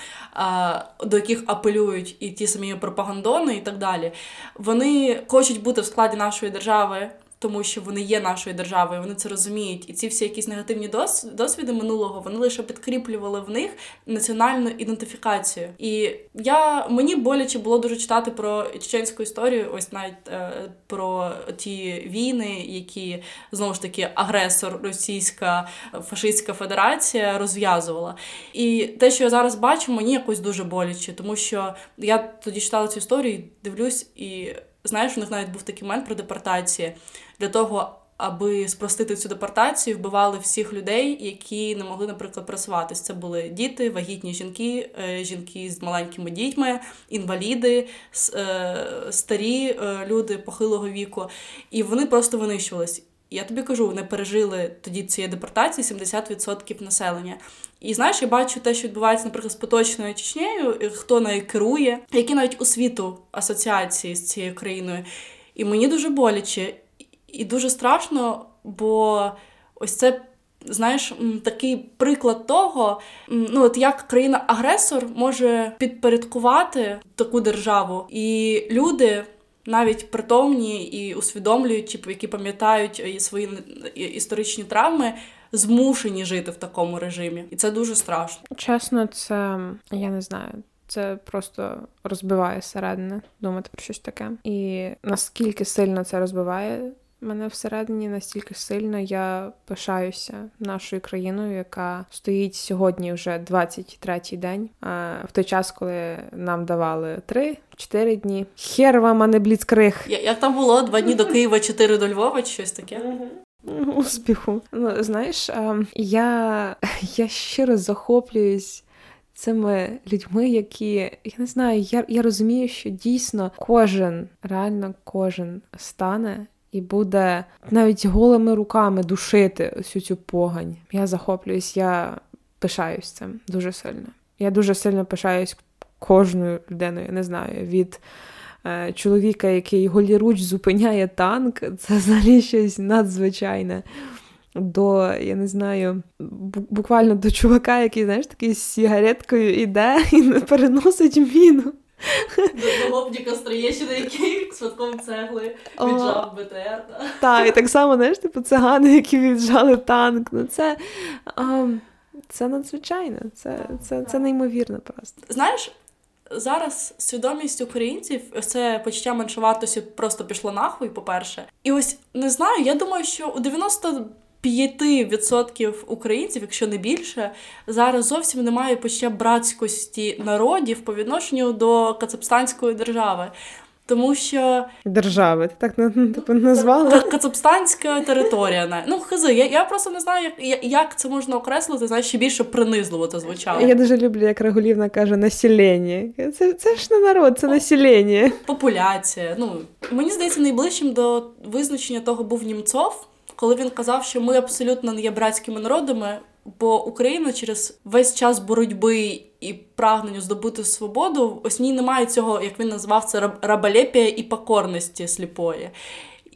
до яких апелюють і ті самі пропагандони, і так далі, вони хочуть бути в складі нашої держави тому що вони є нашою державою, вони це розуміють. І ці всі якісь негативні досвіди минулого вони лише підкріплювали в них національну ідентифікацію. І я мені боляче було дуже читати про чеченську історію, ось навіть е, про ті війни, які знову ж таки агресор, Російська фашистська федерація розв'язувала. І те, що я зараз бачу, мені якось дуже боляче, тому що я тоді читала цю історію, дивлюсь і. Знаєш, у них навіть був такий момент про депортації для того. Аби спростити цю депортацію, вбивали всіх людей, які не могли, наприклад, просуватись. Це були діти, вагітні жінки, е, жінки з маленькими дітьми, інваліди, е, старі е, люди похилого віку, і вони просто винищувались. Я тобі кажу, вони пережили тоді цієї депортації 70% населення. І знаєш, я бачу те, що відбувається, наприклад, з поточною Чечнею, хто нею керує, які навіть у світу асоціації з цією країною. І мені дуже боляче і дуже страшно, бо ось це знаєш, такий приклад того, ну от як країна-агресор може підпорядкувати таку державу, і люди. Навіть притомні і усвідомлюючи, які пам'ятають свої історичні травми, змушені жити в такому режимі, і це дуже страшно. Чесно, це я не знаю. Це просто розбиває середини думати про щось таке. І наскільки сильно це розбиває мене всередині, настільки сильно я пишаюся нашою країною, яка стоїть сьогодні вже 23-й день, в той час, коли нам давали 3-4 дні. Хер вам, а не бліцкриг. Як там було два дні до Києва, чотири до Львова, щось таке. Успіху. Ну, знаєш, я, я щиро захоплююсь. Цими людьми, які я не знаю, я я розумію, що дійсно кожен, реально кожен стане і буде навіть голими руками душити всю цю погань. Я захоплююсь, я пишаюсь цим дуже сильно. Я дуже сильно пишаюсь кожною людиною, я не знаю, від е, чоловіка, який голіруч зупиняє танк, це взагалі щось надзвичайне. До, я не знаю, буквально до чувака, який, знаєш, такий з сігареткою іде і переносить міну. До з Троєщини, який сватком цегли віджав БТР. Так, і так само, знаєш, типу цигани, які віджали танк. Ну це а, це надзвичайно, це, це, це неймовірно просто. Знаєш, зараз свідомість українців, це почуття меншовартості просто пішло нахуй, по-перше. І ось не знаю, я думаю, що у 90 5% українців, якщо не більше, зараз зовсім немає почуття братськості народів по відношенню до Кацапстанської держави. Тому що держави, ти так типу, назвала? Кацапстанська територія. Ну, хизи, я я просто не знаю, як як це можна окреслити, знаєш, ще більше принизливо це звучало. Я дуже люблю, як Регулівна каже, населення. Це це ж не народ, це населення. Популяція. Ну, Мені здається, найближчим до визначення того був Німцов коли він казав, що ми абсолютно не є братськими народами, бо Україна через весь час боротьби і прагнення здобути свободу, ось ній немає цього, як він назвав це рабалепія і покорності сліпої.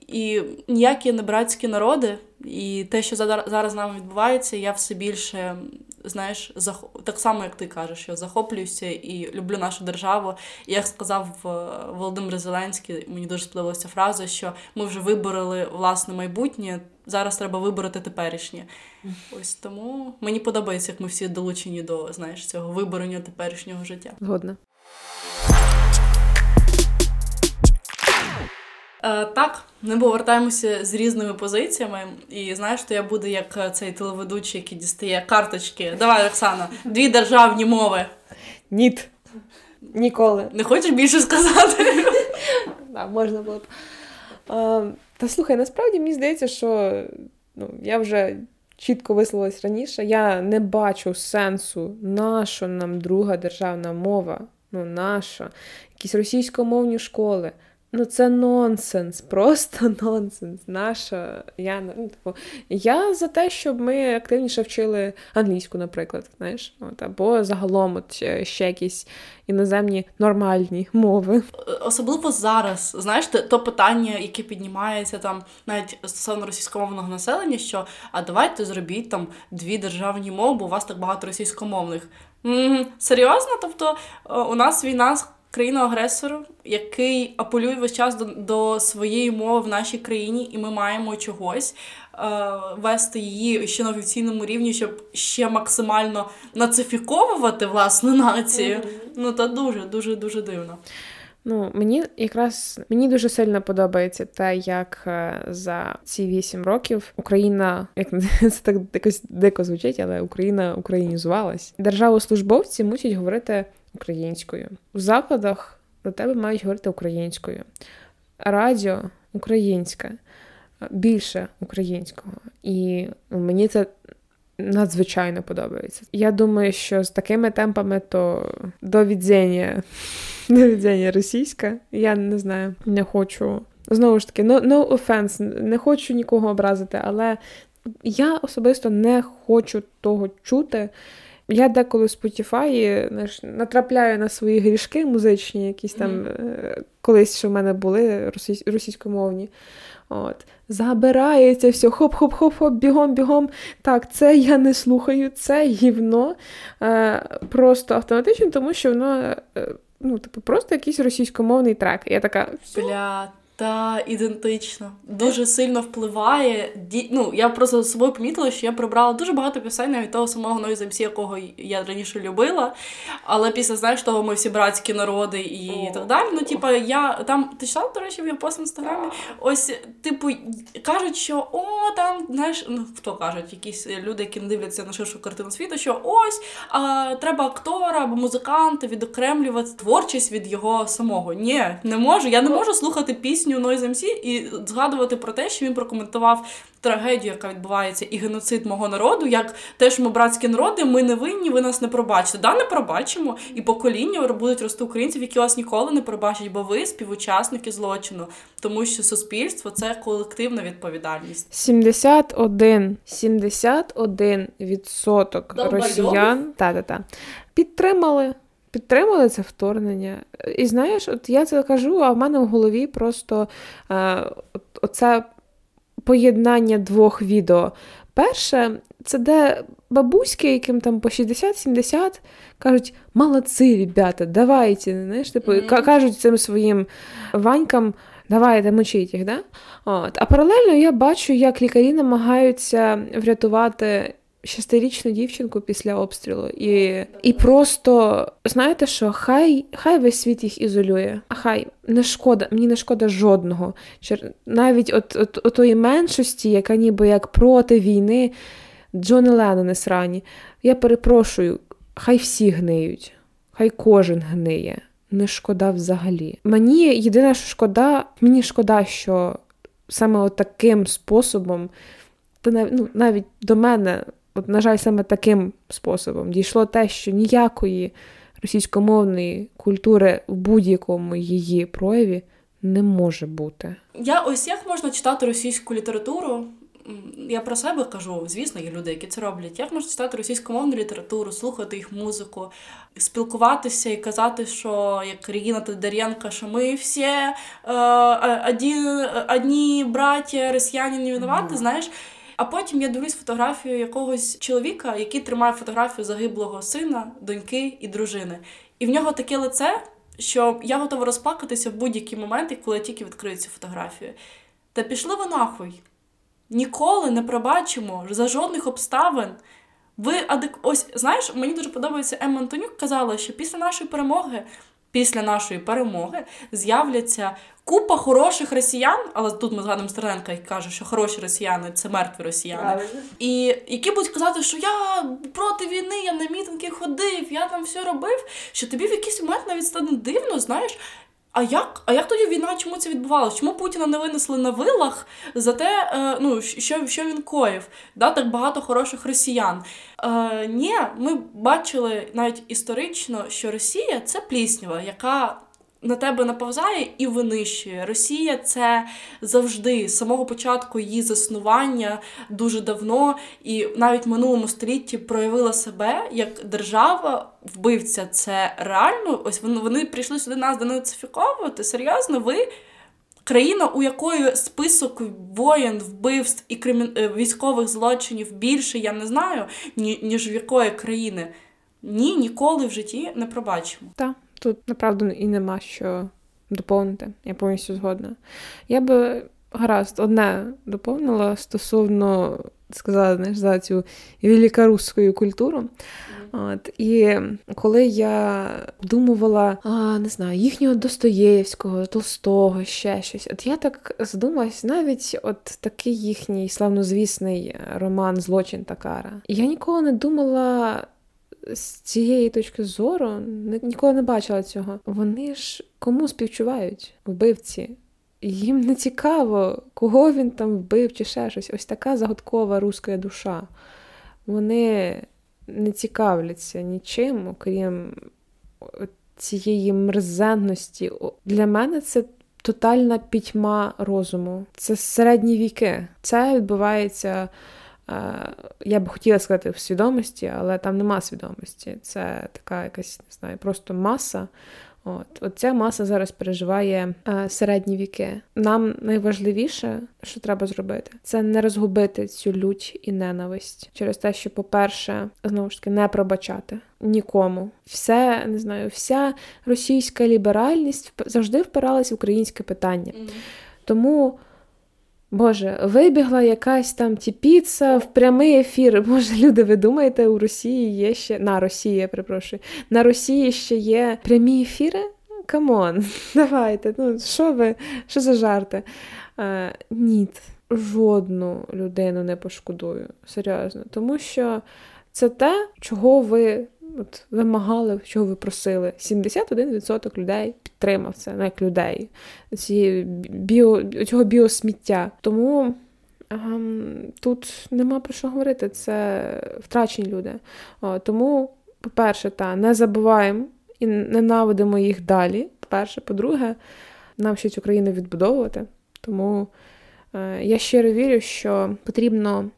І ніякі не братські народи, і те, що зараз нами відбувається, я все більше знаєш, зах... так само, як ти кажеш, я захоплююся і люблю нашу державу. І як сказав е, Володимир Зеленський, мені дуже сподобалася фраза, що ми вже вибороли власне майбутнє. Зараз треба вибороти теперішнє. Ось тому мені подобається, як ми всі долучені до знаєш, цього виборення теперішнього життя. Згодна. Е, так, ми повертаємося з різними позиціями, і знаєш, то я буду як е, цей телеведучий, який дістає карточки. Давай, Оксана, дві державні мови. Ніт. Ніколи. Не хочеш більше сказати? Так, можна було б. Та слухай, насправді мені здається, що ну, я вже чітко висловилась раніше. Я не бачу сенсу, наша нам друга державна мова, ну наша, якісь російськомовні школи. Ну, це нонсенс, просто нонсенс. Наша я ну, типу, я за те, щоб ми активніше вчили англійську, наприклад, знаєш, от, або загалом от ще якісь іноземні нормальні мови. Особливо зараз, знаєш, то питання, яке піднімається там навіть стосовно російськомовного населення, що а давайте зробіть там дві державні мови, бо у вас так багато російськомовних. Серйозно? Тобто у нас війна країну-агресору, який апелює весь час до, до своєї мови в нашій країні, і ми маємо чогось е, вести її ще на офіційному рівні, щоб ще максимально нацифіковувати власну націю. Mm-hmm. Ну та дуже, дуже, дуже дивно. Ну, мені якраз мені дуже сильно подобається те, як е, за ці вісім років Україна, як це так якось дико звучить, але Україна українізувалась. Державослужбовці мусять говорити українською. У закладах до тебе мають говорити українською. Радіо українське, більше українського. І мені це надзвичайно подобається. Я думаю, що з такими темпами то до відзення, до відзення російська. Я не знаю, не хочу. Знову ж таки, no, no offense, не хочу нікого образити, але я особисто не хочу того чути Я деколи в Spotify знаєш, натрапляю на свої грішки музичні, якісь там mm-hmm. колись, що в мене були російсь... російськомовні. От. Забирається все, хоп-хоп-хоп-хоп, бігом-бігом. Так, це я не слухаю, це гівно е, просто автоматично, тому що воно е, ну, типу, просто якийсь російськомовний трек. Я така. Бля, та ідентично. Дуже сильно впливає. Ді... Ну, я просто з собою помітила, що я прибрала дуже багато пісень навіть того самого Noise MC, якого я раніше любила. Але після, знаєш, того ми всі братські народи і О. так далі. Ну, типу, я там ти читала, до речі, в його пост в інстаграмі. Ось, типу, кажуть, що о, там, знаєш, ну хто кажуть, якісь люди, які не дивляться на ширшу картину світу, що ось а, треба актора або музиканта відокремлювати творчість від його самого. Ні, не можу. Я не можу слухати пісню пісню Noise MC і згадувати про те, що він прокоментував трагедію, яка відбувається, і геноцид мого народу, як те, що ми братські народи, ми не винні, ви нас не пробачите. Да, не пробачимо, і покоління будуть рости українців, які вас ніколи не пробачать, бо ви співучасники злочину, тому що суспільство це колективна відповідальність. 71 71 відсоток росіян та-та-та, підтримали. Підтримали це вторгнення. І знаєш, от я це кажу, а в мене в голові просто е, оце поєднання двох відео. Перше, це де бабуськи, яким там по 60-70, кажуть, молодці, ребята, давайте. Знаєш, типу, mm-hmm. кажуть цим своїм ванькам. Давайте мочіть їх, да? От. А паралельно я бачу, як лікарі намагаються врятувати шестирічну дівчинку після обстрілу. І і просто знаєте що, хай хай весь світ їх ізолює, а хай не шкода, мені не шкода жодного. Навіть от, от, от тої меншості, яка ніби як проти війни, Джони Леннони срані. Я перепрошую, хай всі гниють, хай кожен гниє. Не шкода взагалі. Мені єдине, що шкода, мені шкода, що саме от таким способом, та ну, навіть до мене От, на жаль, саме таким способом дійшло те, що ніякої російськомовної культури в будь-якому її прояві не може бути. Я ось як можна читати російську літературу. Я про себе кажу, звісно, є люди, які це роблять. Як можна читати російськомовну літературу, слухати їх музику, спілкуватися і казати, що як Регіна Тодоренко, що ми всі е, одні, одні браття, росіяни не винуваті, mm. знаєш. А потім я дивлюсь фотографію якогось чоловіка, який тримає фотографію загиблого сина, доньки і дружини. І в нього таке лице, що я готова розплакатися в будь-які моменти, коли я тільки відкрию цю фотографію. Та пішли ви нахуй. Ніколи не пробачимо за жодних обставин. Ви адек... Ось знаєш, мені дуже подобається Емма Антонюк казала, що після нашої перемоги після нашої перемоги з'являться купа хороших росіян, але тут ми згадуємо Стерненка, який каже, що хороші росіяни це мертві росіяни. Правильно. І які будуть казати, що я проти війни, я на мітинги ходив, я там все робив. Що тобі в якийсь момент навіть стане дивно, знаєш, а як а як тоді війна? Чому це відбувалося? Чому Путіна не винесли на вилах за те, е, ну, що що він коїв? Да, Так багато хороших росіян. Е, Ні, ми бачили навіть історично, що Росія це пліснява, яка на тебе наповзає і винищує. Росія це завжди з самого початку її заснування дуже давно, і навіть в минулому столітті проявила себе як держава. Вбивця це реально. Ось вони вони прийшли сюди нас денацифіковувати. Серйозно, ви. Країна, у якої список воєн, вбивств і кримі... Е, військових злочинів більше, я не знаю, ні, ніж в якої країни. Ні, ніколи в житті не пробачимо. Так. Тут направду і нема що доповнити. Я повністю згодна. Я би гаразд одне доповнила стосовно сказала знаєш, за цю великорусську культуру. От, І коли я думувала, а, не знаю, їхнього Достоєвського, Толстого, ще щось, от я так задумалась, навіть от такий їхній славнозвісний роман Злочин та кара. Я ніколи не думала з цієї точки зору ніколи не бачила цього. Вони ж кому співчувають вбивці? Їм не цікаво, кого він там вбив чи ще щось. Ось така загадкова руська душа. Вони не цікавляться нічим, окрім цієї мерзенності. Для мене це тотальна пітьма розуму. Це середні віки. Це відбувається я б хотіла сказати в свідомості, але там нема свідомості. Це така якась не знаю, просто маса. От От ця маса зараз переживає е, середні віки. Нам найважливіше, що треба зробити, це не розгубити цю лють і ненависть через те, що, по-перше, знову ж таки, не пробачати нікому. Все не знаю, вся російська ліберальність завжди впиралась в українське питання. М-м. Тому. Боже, вибігла якась там тіпіца в прямий ефір. Боже, люди, ви думаєте, у Росії є ще на Росії, я перепрошую, на Росії ще є прямі ефіри? Come on, давайте. Ну, що ви, що за жарти? Е, Ні, жодну людину не пошкодую. Серйозно. Тому що це те, чого ви от, вимагали, чого ви просили. 71% людей підтримав це, ну як людей, ці біо, цього біосміття. Тому ем, тут нема про що говорити, це втрачені люди. Тому, по-перше, та, не забуваємо і ненавидимо їх далі. По-перше, по-друге, нам ще цю країну відбудовувати. Тому е, я щиро вірю, що потрібно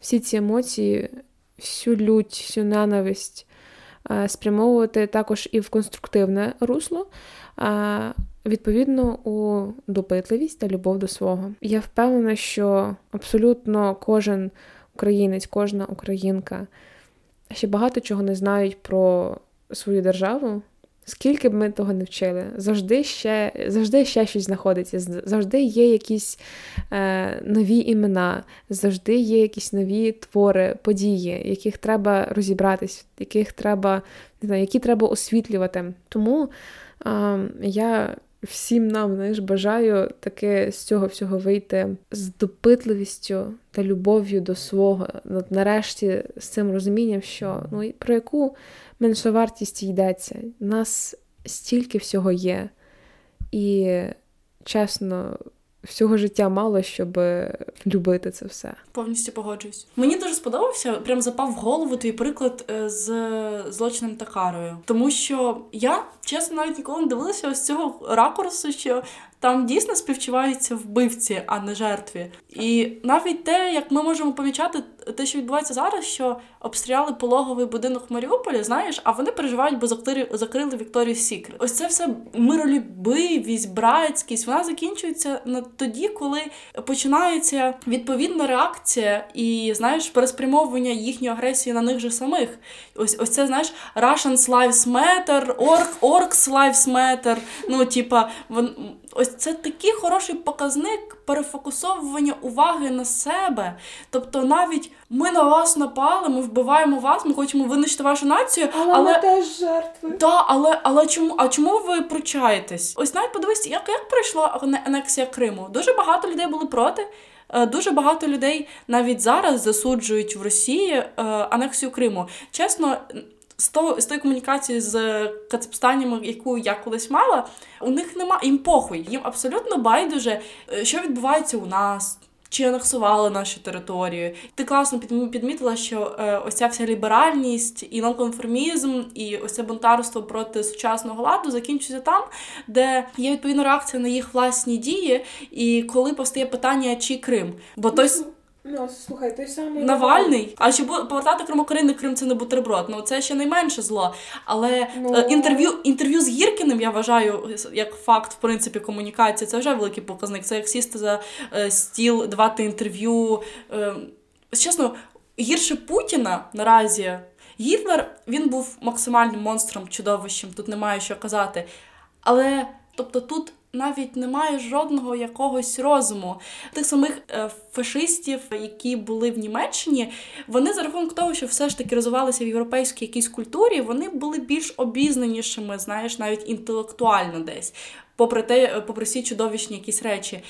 всі ці емоції, всю лють, всю ненависть спрямовувати також і в конструктивне русло, відповідно у допитливість та любов до свого. Я впевнена, що абсолютно кожен українець, кожна українка ще багато чого не знають про свою державу. Скільки б ми того не вчили, завжди ще завжди ще щось знаходиться, завжди є якісь е, нові імена, завжди є якісь нові твори, події, яких треба розібратись, яких треба не знаю, які треба освітлювати. Тому е, я всім нам знаєш, бажаю таке з цього всього вийти з допитливістю та любов'ю до свого. Нарешті з цим розумінням, що ну про яку меншовартість йдеться. У нас стільки всього є. І чесно, всього життя мало, щоб любити це все. Повністю погоджуюсь. Мені дуже сподобався, прям запав в голову твій приклад е, з злочином та карою. Тому що я чесно навіть ніколи не дивилася ось цього ракурсу, що там дійсно співчуваються вбивці, а не жертві. І навіть те, як ми можемо помічати, те, що відбувається зараз, що обстріляли пологовий будинок в Маріуполі, знаєш, а вони переживають, бо закрили, закрили Вікторію Сікрет. Ось це все миролюбивість, братськість. Вона закінчується на тоді, коли починається відповідна реакція і знаєш переспрямовування їхньої агресії на них же самих. Ось ось це знаєш Russians Lives Matter, Orc, Orcs Lives Matter. Ну, типа, вон ось це такий хороший показник перефокусовування уваги на себе. Тобто, навіть ми на вас напали, ми вбиваємо вас, ми хочемо винищити вашу націю, але, але... ми теж жертви. Так, але але чому а чому ви пручаєтесь? Ось навіть подивись, як як пройшла анексія Криму. Дуже багато людей були проти. Е, дуже багато людей навіть зараз засуджують в Росії е, анексію Криму. Чесно, з того з тої комунікації з Кацапстаніми, яку я колись мала, у них нема їм похуй. Їм абсолютно байдуже, е, що відбувається у нас. Чи анексували наші території. Ти класно підмітила, що е, ось ця вся ліберальність і нонконформізм, і ось це бунтарство проти сучасного ладу закінчується там, де є відповідна реакція на їх власні дії, і коли постає питання, чи Крим. Бо той Ну, слухай, той самий Навальний. А чи повертати Кримокорини, Крим це не бутерброд. Ну це ще найменше зло. Але ну... Е, інтерв'ю інтерв'ю з Гіркіним я вважаю як факт, в принципі, комунікації. Це вже великий показник. Це як сісти за е, стіл, давати інтерв'ю. Е, чесно, гірше Путіна наразі. Гітлер він був максимальним монстром, чудовищем. Тут немає що казати. Але тобто тут навіть немає жодного якогось розуму. Тих самих е, фашистів, які були в Німеччині, вони за рахунок того, що все ж таки розвивалися в європейській якійсь культурі, вони були більш обізнанішими, знаєш, навіть інтелектуально десь, попри те, попри всі чудовищні якісь речі.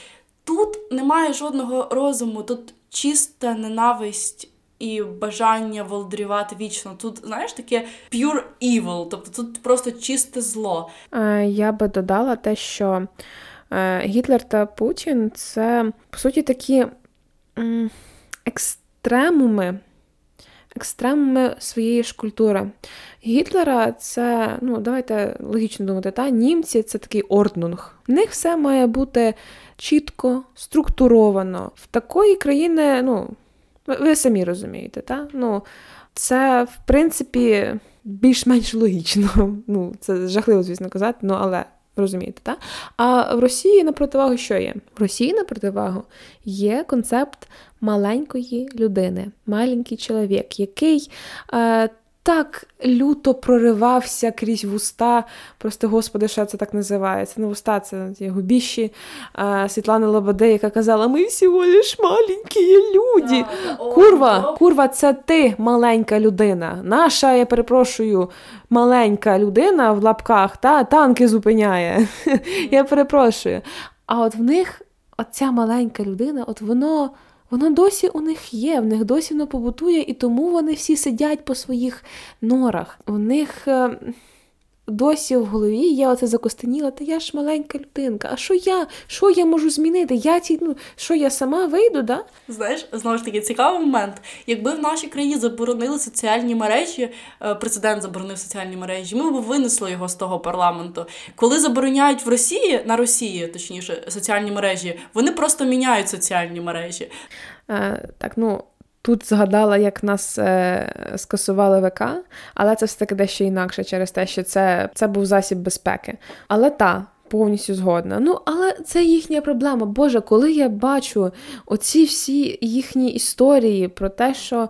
Тут немає жодного розуму, тут чиста ненависть і бажання володарювати вічно. Тут, знаєш, таке pure evil, тобто тут просто чисте зло. Е, я би додала те, що е, Гітлер та Путін це, по суті, такі екстремуми. Екстремуми своєї ж культури. Гітлера це, ну, давайте логічно думати, та німці це такий орднунг. В них все має бути чітко, структуровано. В такої країни, ну, Ви самі розумієте, та? Ну, це, в принципі, більш-менш логічно. Ну, Це жахливо, звісно, казати, ну але розумієте, так? А в Росії на противагу що є? В Росії на противагу є концепт маленької людини, маленький чоловік, який е, так люто проривався крізь вуста. Просто, господи, що це так називається? Не вуста, це губіщі Світлани Лободи, яка казала: Ми всього лиш маленькі люди. Курва, курва, це ти маленька людина. Наша, я перепрошую, маленька людина в лапках та танки зупиняє. Я перепрошую. А от в них оця маленька людина, от воно. Воно досі у них є, в них досі воно побутує, і тому вони всі сидять по своїх норах. У них е, досі в голові є оце закостеніла, та я ж маленька людинка. А що я? Що я можу змінити? Я ці, ну, Що я сама вийду? да? Знаєш, знову ж таки, цікавий момент. Якби в нашій країні заборонили соціальні мережі, е, президент заборонив соціальні мережі, ми б винесли його з того парламенту. Коли забороняють в Росії, на Росії, точніше, соціальні мережі, вони просто міняють соціальні мережі. Е, Так, ну Тут згадала, як нас е, скасували ВК, але це все таки дещо інакше через те, що це це був засіб безпеки. Але та, повністю згодна. Ну, але це їхня проблема. Боже, коли я бачу оці всі їхні історії про те, що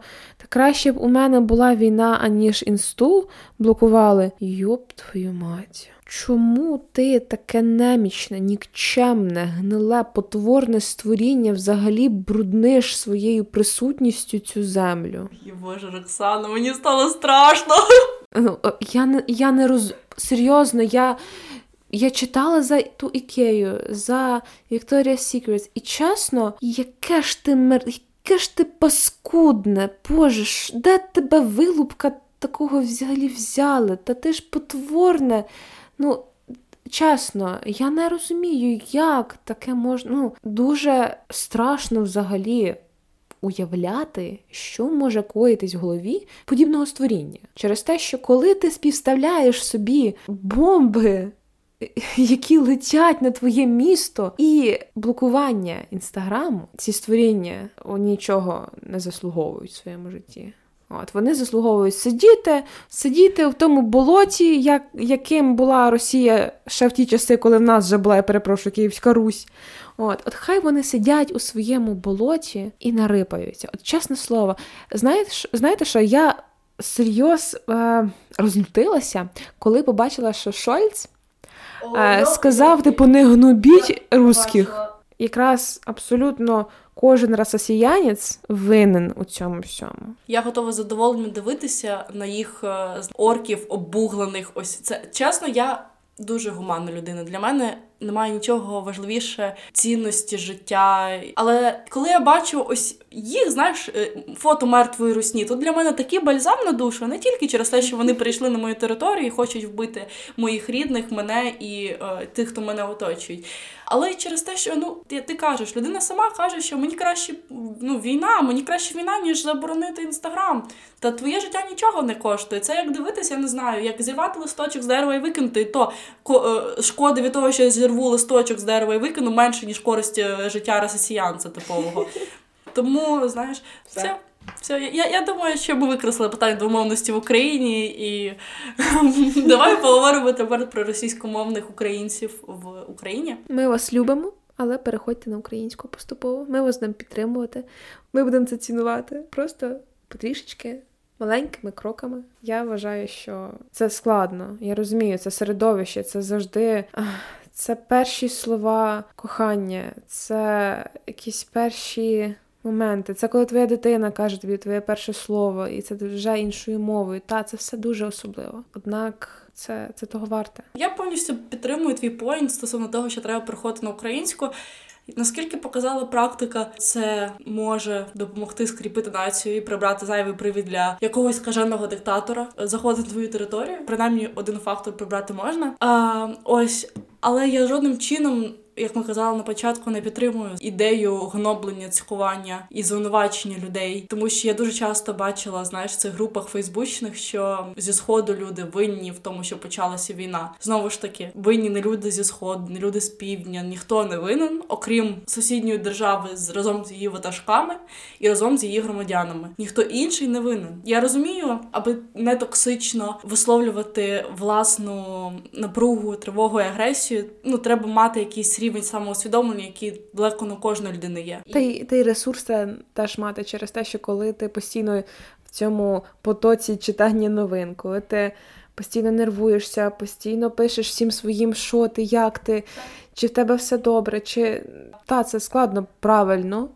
краще б у мене була війна, аніж інсту блокували. Йоп твою мать. Чому ти таке немічне, нікчемне, гниле, потворне створіння взагалі брудниш своєю присутністю цю землю? Боже, Роксана, мені стало страшно. Ну, Я не я не роз... Серйозно, я я читала за ту ікею, за Victoria's Secret, і чесно, яке ж ти мер... яке ж ти паскудне, Боже, де тебе вилупка такого взагалі взяли? Та ти ж потворне. Ну, чесно, я не розумію, як таке можна. Ну, дуже страшно взагалі. Уявляти, що може коїтись в голові подібного створіння, через те, що коли ти співставляєш собі бомби, які летять на твоє місто, і блокування інстаграму, ці створіння нічого не заслуговують в своєму житті. От Вони заслуговують сидіти, сидіти в тому болоті, як, яким була Росія ще в ті часи, коли в нас вже була, я перепрошую, Київська Русь. От от хай вони сидять у своєму болоті і нарипаються. От чесне слово, знаєте, знаєте що? Я серйоз е, розлютилася, коли побачила, що Шольц е, сказав, типу, не гнобіть русських. Якраз абсолютно кожен росіянець винен у цьому всьому. Я готова задоволенням дивитися на їх е, орків обуглених. Ось це чесно, я дуже гуманна людина. Для мене немає нічого важливіше цінності життя. Але коли я бачу ось їх, знаєш, е, фото мертвої русні, то для мене такий бальзам на душу, не тільки через те, що вони прийшли на мою територію і хочуть вбити моїх рідних, мене і е, тих, хто мене оточують. Але й через те, що ну ти, ти кажеш, людина сама каже, що мені краще ну, війна, мені краще війна, ніж заборонити інстаграм. Та твоє життя нічого не коштує. Це як дивитися, я не знаю, як зірвати листочок з дерева і викинути, то е, шкоди від того, що я зірву листочок з дерева і викину менше, ніж користь е, життя росіянця типового. Тому, знаєш, все. Все, я я думаю, що ми викреслили питання двомовності в Україні, і давай поговоримо тепер про російськомовних українців в Україні. Ми вас любимо, але переходьте на українську поступово. Ми вас будемо підтримувати. Ми будемо це цінувати. Просто потрішечки. Маленькими кроками. Я вважаю, що це складно. Я розумію, це середовище, це завжди. Це перші слова кохання, це якісь перші моменти. Це коли твоя дитина каже тобі твоє перше слово, і це вже іншою мовою. Та це все дуже особливо. Однак це це того варте. Я повністю підтримую твій поінт стосовно того, що треба приходити на українську. Наскільки показала практика, це може допомогти скріпити націю і прибрати зайвий привід для якогось скаженого диктатора заходити на твою територію. Принаймні, один фактор прибрати можна. А ось, але я жодним чином як ми казали на початку, не підтримую ідею гноблення, цькування і звинувачення людей, тому що я дуже часто бачила, знаєш, в цих групах фейсбучних, що зі сходу люди винні в тому, що почалася війна. Знову ж таки, винні не люди зі сходу, не люди з півдня, ніхто не винен, окрім сусідньої держави з разом з її ватажками і разом з її громадянами. Ніхто інший не винен. Я розумію, аби не токсично висловлювати власну напругу, тривогу і агресію. Ну треба мати якийсь рівень самоусвідомлення, який легко на кожної людини є. Та й та й ресурс теж мати через те, що коли ти постійно в цьому потоці читання новин, коли ти постійно нервуєшся, постійно пишеш всім своїм, що ти, як ти, чи в тебе все добре, чи та це складно правильно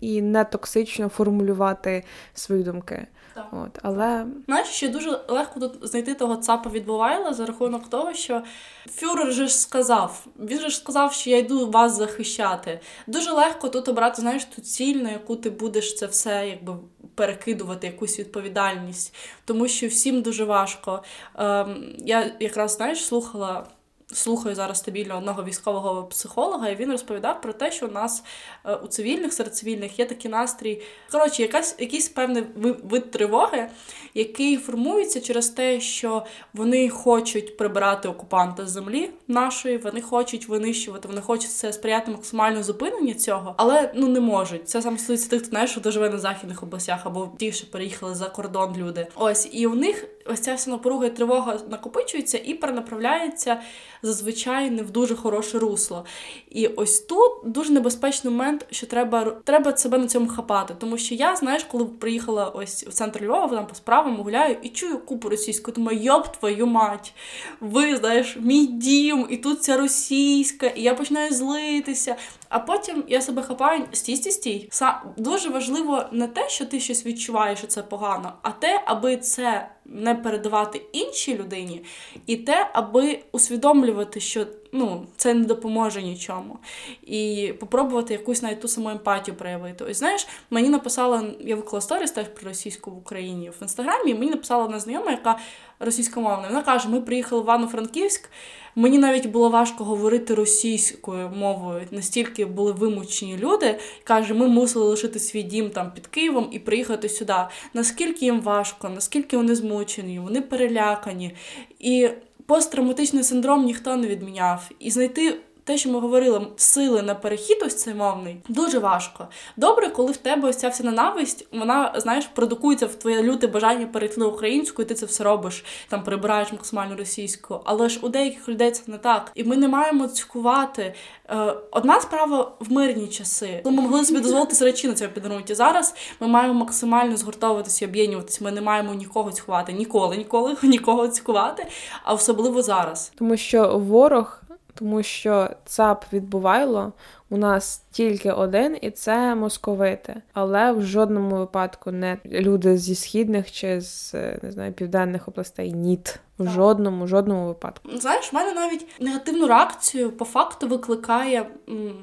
і не токсично формулювати свої думки. От, але Знаєш, ще дуже легко тут знайти того цапа від Бувайла за рахунок того, що Фюрер же ж сказав, він же ж сказав, що я йду вас захищати. Дуже легко тут обрати, знаєш, ту ціль, на яку ти будеш це все якби перекидувати, якусь відповідальність, тому що всім дуже важко. Ем, Я якраз знаєш, слухала слухаю зараз стабільно одного військового психолога, і він розповідав про те, що у нас е, у цивільних серед цивільних є такий настрій. Коротше, якась якийсь певний вид тривоги, який формується через те, що вони хочуть прибирати окупанта з землі нашої, вони хочуть винищувати, вони хочуть це сприяти максимально зупиненню цього, але ну не можуть. Це саме стосується тих, хто знаєш, що живе на західних областях або ті, що переїхали за кордон люди. Ось і у них ось ця вся напруга і тривога накопичується і перенаправляється зазвичай не в дуже хороше русло. І ось тут дуже небезпечний момент, що треба треба себе на цьому хапати. Тому що я, знаєш, коли приїхала ось в центр Львова, там по справам гуляю і чую купу російську, думаю, йоп твою мать, ви знаєш, мій дім, і тут ця російська, і я починаю злитися. А потім я себе хапаю стій, стій, стій. Дуже важливо не те, що ти щось відчуваєш, що це погано, а те, аби це не передавати іншій людині, і те, аби усвідомлювати, що ну, це не допоможе нічому. І попробувати якусь навіть ту саму емпатію проявити. Ось знаєш, мені написала, я виклала сторіс теж про російську в Україні в інстаграмі, мені написала одна знайома, яка російськомовна. Вона каже: ми приїхали в Івано-Франківськ. Мені навіть було важко говорити російською мовою, настільки були вимучені люди. Каже, ми мусили лишити свій дім там під Києвом і приїхати сюди. Наскільки їм важко, наскільки вони змучені, вони перелякані. І посттравматичний синдром ніхто не відміняв. І знайти те, що ми говорили, сили на перехід, ось цей мовний, дуже важко. Добре, коли в тебе ось ця вся ненависть, вона, знаєш, продукується в твоє люте бажання перейти на українську, і ти це все робиш, там прибираєш максимально російську. Але ж у деяких людей це не так. І ми не маємо цькувати. Е, одна справа в мирні часи, ми могли собі дозволити срачі на цьому підґрунті. Зараз ми маємо максимально згуртовуватися і об'єднуватися. Ми не маємо нікого цькувати, ніколи, ніколи нікого цькувати, а особливо зараз. Тому що ворог тому що ЦАП відбувайло у нас тільки один, і це московити. Але в жодному випадку не люди зі східних чи з не знаю південних областей. Ніт. В жодному, жодному випадку. Знаєш, в мене навіть негативну реакцію по факту викликає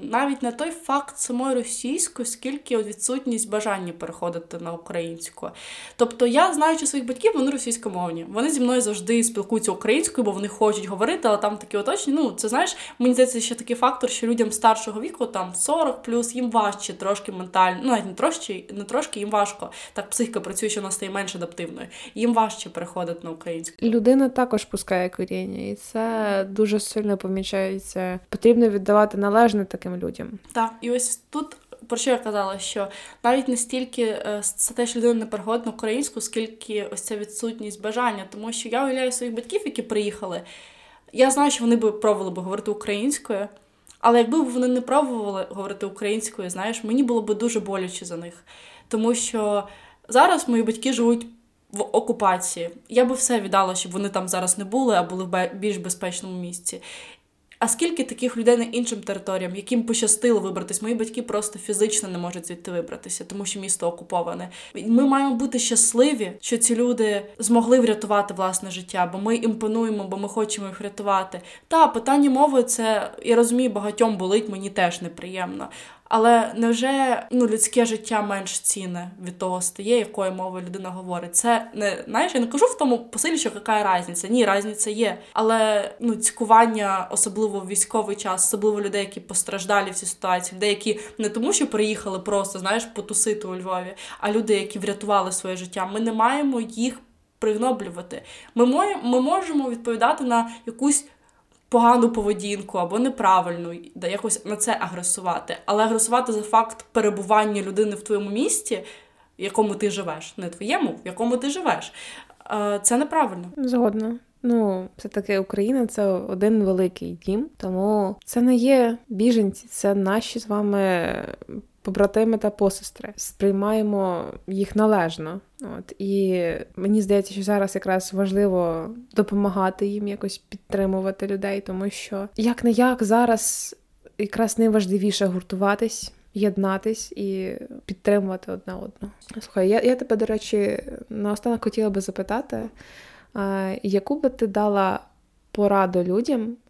навіть не той факт самої російської, скільки відсутність бажання переходити на українську. Тобто я, знаючи своїх батьків, вони російськомовні. Вони зі мною завжди спілкуються українською, бо вони хочуть говорити, але там такі оточення. Ну, це знаєш, мені здається, ще такий фактор, що людям старшого віку, там 40 плюс, їм важче трошки ментально, ну навіть не трошки, не трошки, їм важко. Так психіка працює, що вона стає менш адаптивною. Їм важче переходити на українську. Людина також пускає коріння, і це дуже сильно помічається. Потрібно віддавати належне таким людям. Так, і ось тут. Про що я казала, що навіть не стільки е, це те, що людина не переходить на українську, скільки ось ця відсутність бажання, тому що я уявляю своїх батьків, які приїхали. Я знаю, що вони б пробували б говорити українською, але якби вони не пробували говорити українською, знаєш, мені було б дуже боляче за них. Тому що зараз мої батьки живуть в окупації. Я би все віддала, щоб вони там зараз не були, а були в більш безпечному місці. А скільки таких людей на іншим територіям, яким пощастило вибратись, мої батьки просто фізично не можуть звідти вибратися, тому що місто окуповане. Ми маємо бути щасливі, що ці люди змогли врятувати власне життя, бо ми імпонуємо, бо ми хочемо їх врятувати. Та питання мови це я розумію, багатьом болить, мені теж неприємно. Але невже ну людське життя менш цінне від того стає, якою мовою людина говорить? Це не знаєш, я не кажу в тому посилі, що яка різниця. Ні, різниця є. Але ну цькування, особливо в військовий час, особливо людей, які постраждалі в цій ситуації, людей, які не тому, що приїхали просто знаєш потусити у Львові, а люди, які врятували своє життя. Ми не маємо їх пригноблювати. Ми, ми можемо відповідати на якусь погану поведінку або неправильну, якось на це агресувати. Але агресувати за факт перебування людини в твоєму місті, в якому ти живеш, не твоєму, в якому ти живеш. Е, це неправильно. Згодна. Ну, все таки Україна це один великий дім, тому це не є біженці, це наші з вами побратими та посестри. Сприймаємо їх належно. От І мені здається, що зараз якраз важливо допомагати їм якось підтримувати людей, тому що як не як зараз якраз найважливіше гуртуватись. Єднатись і підтримувати одне одного. Слухай, я я тебе, до речі, наостанок хотіла би запитати, яку би ти дала пораду людям, Е,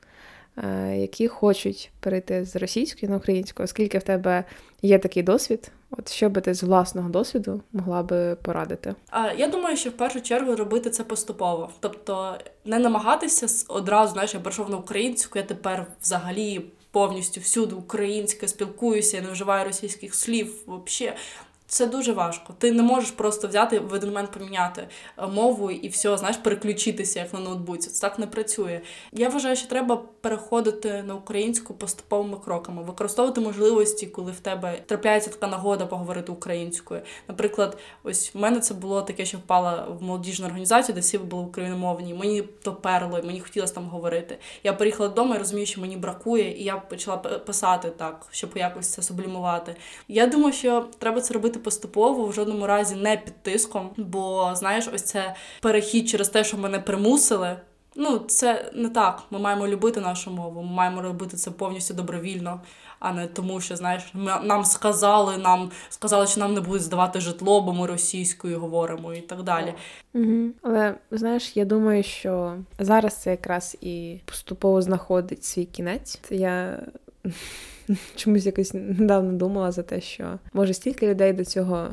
які хочуть перейти з російської на українську, оскільки в тебе є такий досвід. От що би ти з власного досвіду могла би порадити? А я думаю, що в першу чергу робити це поступово, тобто не намагатися одразу, знаєш, я прийшов на українську, я тепер взагалі повністю всюди українська спілкуюся, я не вживаю російських слів. Взагалі це дуже важко. Ти не можеш просто взяти в один момент поміняти е, мову і все, знаєш, переключитися як на ноутбуці. Це так не працює. Я вважаю, що треба переходити на українську поступовими кроками, використовувати можливості, коли в тебе трапляється така нагода поговорити українською. Наприклад, ось в мене це було таке, що впала в молодіжну організацію, де всі були україномовні. Мені то перло, мені хотілося там говорити. Я приїхала додому і розумію, що мені бракує, і я почала писати так, щоб якось це сублімувати. Я думаю, що треба це робити поступово, в жодному разі не під тиском. Бо знаєш, ось це перехід через те, що мене примусили. Ну, це не так. Ми маємо любити нашу мову. Ми маємо робити це повністю добровільно, а не тому, що знаєш, нам сказали, нам сказали, що нам не будуть здавати житло, бо ми російською говоримо і так далі. Угу. Але знаєш, я думаю, що зараз це якраз і поступово знаходить свій кінець. Я чомусь якось недавно думала за те, що може стільки людей до цього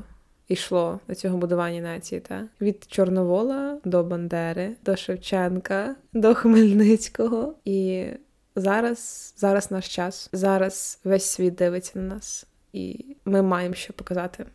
йшло, до цього будування нації, та від Чорновола до Бандери, до Шевченка, до Хмельницького. І зараз, зараз наш час, зараз весь світ дивиться на нас, і ми маємо що показати.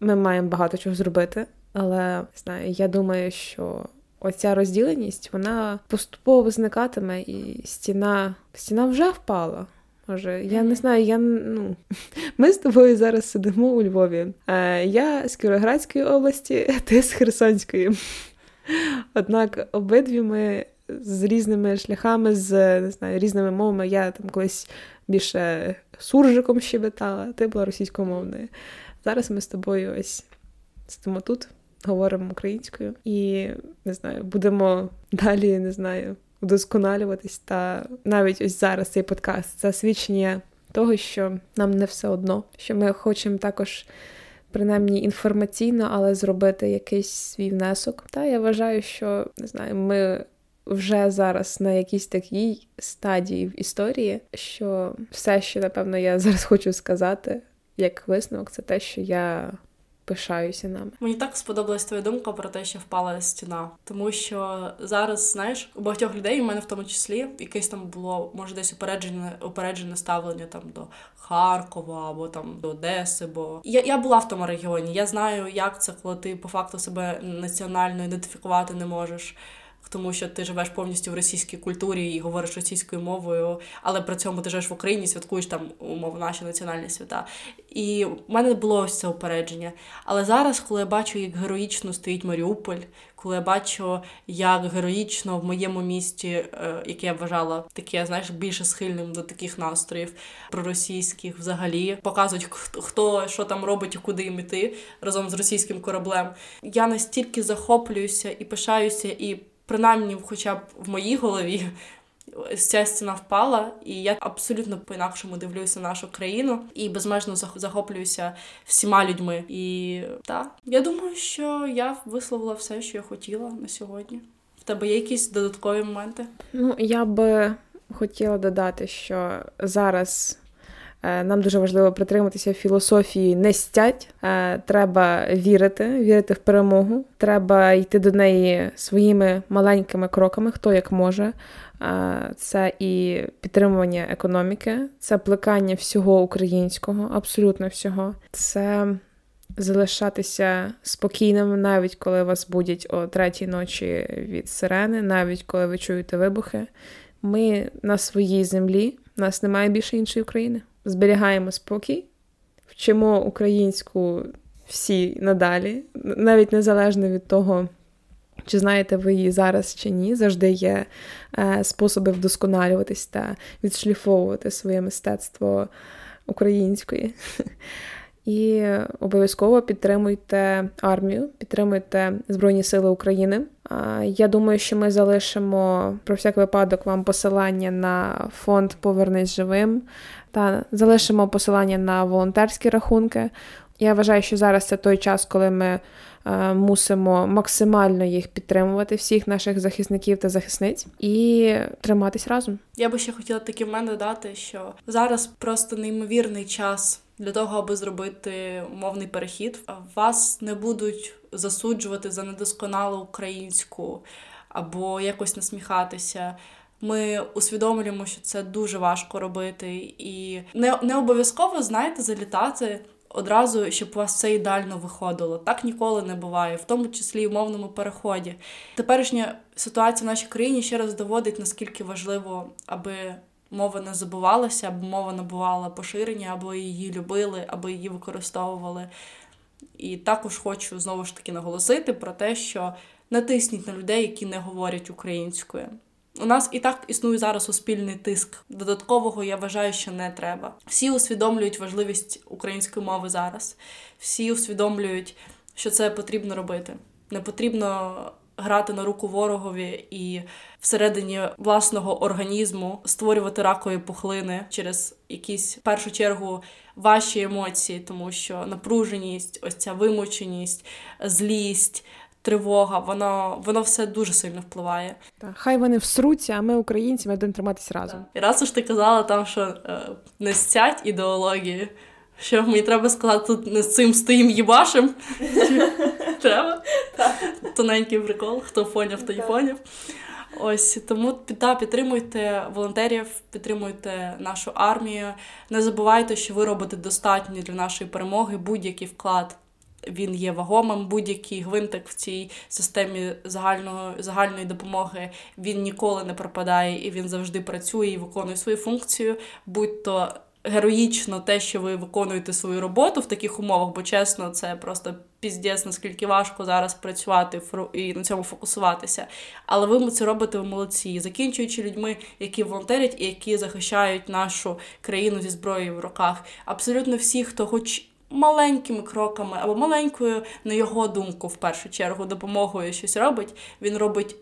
Ми маємо багато чого зробити, але знаю, я думаю, що. Оця розділеність вона поступово зникатиме, і стіна стіна вже впала. Може, я не знаю, я ну ми з тобою зараз сидимо у Львові. Е, Я з Кіровоградської області, ти з Херсонської. Однак обидві ми з різними шляхами, з не знаю, різними мовами. Я там колись більше суржиком щебетала, ти була російськомовною. Зараз ми з тобою ось сидимо тут, говоримо українською і не знаю, будемо далі, не знаю вдосконалюватись. Та навіть ось зараз цей подкаст це свідчення того, що нам не все одно, що ми хочемо також. Принаймні інформаційно, але зробити якийсь свій внесок. Та я вважаю, що не знаю, ми вже зараз на якійсь такій стадії в історії, що все, що напевно я зараз хочу сказати, як висновок, це те, що я пишаюся нами. Мені так сподобалась твоя думка про те, що впала стіна, тому що зараз, знаєш, у багатьох людей, у мене в тому числі, якесь там було може десь упереджене упереджене ставлення там до Харкова або там до Одеси. Бо я я була в тому регіоні. Я знаю, як це, коли ти по факту себе національно ідентифікувати не можеш тому що ти живеш повністю в російській культурі і говориш російською мовою, але при цьому ти живеш в Україні, святкуєш там умов наші національні свята. І в мене було ось це упередження. Але зараз, коли я бачу, як героїчно стоїть Маріуполь, коли я бачу, як героїчно в моєму місті, е, яке я вважала таке, знаєш, більше схильним до таких настроїв проросійських, взагалі показують, хто що там робить і куди їм іти разом з російським кораблем. Я настільки захоплююся і пишаюся і принаймні, хоча б в моїй голові. Ця стіна впала, і я абсолютно по-інакшому дивлюся на нашу країну і безмежно захоплююся всіма людьми. І так, я думаю, що я висловила все, що я хотіла на сьогодні. В тебе є якісь додаткові моменти? Ну, я би хотіла додати, що зараз нам дуже важливо притриматися філософії не стять. Е, треба вірити, вірити в перемогу. Треба йти до неї своїми маленькими кроками, хто як може. Це і підтримування економіки, це плекання всього українського, абсолютно всього. Це залишатися спокійним, навіть коли вас будять о третій ночі від сирени, навіть коли ви чуєте вибухи. Ми на своїй землі, нас немає більше іншої України. Зберігаємо спокій, вчимо українську всі надалі, навіть незалежно від того. Чи знаєте ви її зараз чи ні, завжди є е, способи вдосконалюватись та відшліфовувати своє мистецтво української. І обов'язково підтримуйте армію, підтримуйте Збройні Сили України. Я думаю, що ми залишимо про всяк випадок вам посилання на фонд Повернись живим та залишимо посилання на волонтерські рахунки. Я вважаю, що зараз це той час, коли ми е, мусимо максимально їх підтримувати, всіх наших захисників та захисниць, і триматись разом. Я би ще хотіла таки в мене додати, що зараз просто неймовірний час для того, аби зробити мовний перехід. Вас не будуть засуджувати за недосконалу українську або якось насміхатися. Ми усвідомлюємо, що це дуже важко робити, і не не обов'язково знаєте залітати одразу, щоб у вас все ідеально виходило. Так ніколи не буває, в тому числі і в мовному переході. Теперішня ситуація в нашій країні ще раз доводить наскільки важливо, аби мова не забувалася, аби мова набувала поширення, або її любили, або її використовували. І також хочу знову ж таки наголосити про те, що натисніть на людей, які не говорять українською. У нас і так існує зараз суспільний тиск. Додаткового я вважаю, що не треба. Всі усвідомлюють важливість української мови зараз. Всі усвідомлюють, що це потрібно робити. Не потрібно грати на руку ворогові і всередині власного організму створювати ракові пухлини через якісь в першу чергу ваші емоції, тому що напруженість, ось ця вимученість, злість. Тривога, воно воно все дуже сильно впливає. Так, Хай вони всруться, а ми, українці, ми будемо триматися разом. Так. І раз уж ти казала там, що е, не стять ідеології, що мені треба сказати, тут не з цим стоїм їбашем. Треба? Тоненький прикол, хто поняв, той поняв. Ось тому та, підтримуйте волонтерів, підтримуйте нашу армію. Не забувайте, що ви робите достатньо для нашої перемоги. Будь-який вклад він є вагомим. Будь-який гвинтик в цій системі загального, загальної допомоги він ніколи не пропадає і він завжди працює і виконує свою функцію. Будь то героїчно те, що ви виконуєте свою роботу в таких умовах, бо чесно, це просто піздець, наскільки важко зараз працювати і на цьому фокусуватися. Але ви це робите в молодці, закінчуючи людьми, які волонтерять і які захищають нашу країну зі зброєю в руках. Абсолютно всі, хто хоч. Маленькими кроками або маленькою, на його думку, в першу чергу, допомогою щось робить, він робить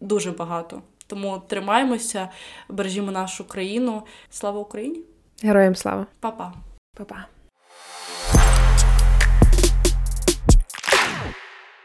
дуже багато. Тому тримаємося, бережімо нашу країну. Слава Україні! Героям слава! Па-па! Па-па!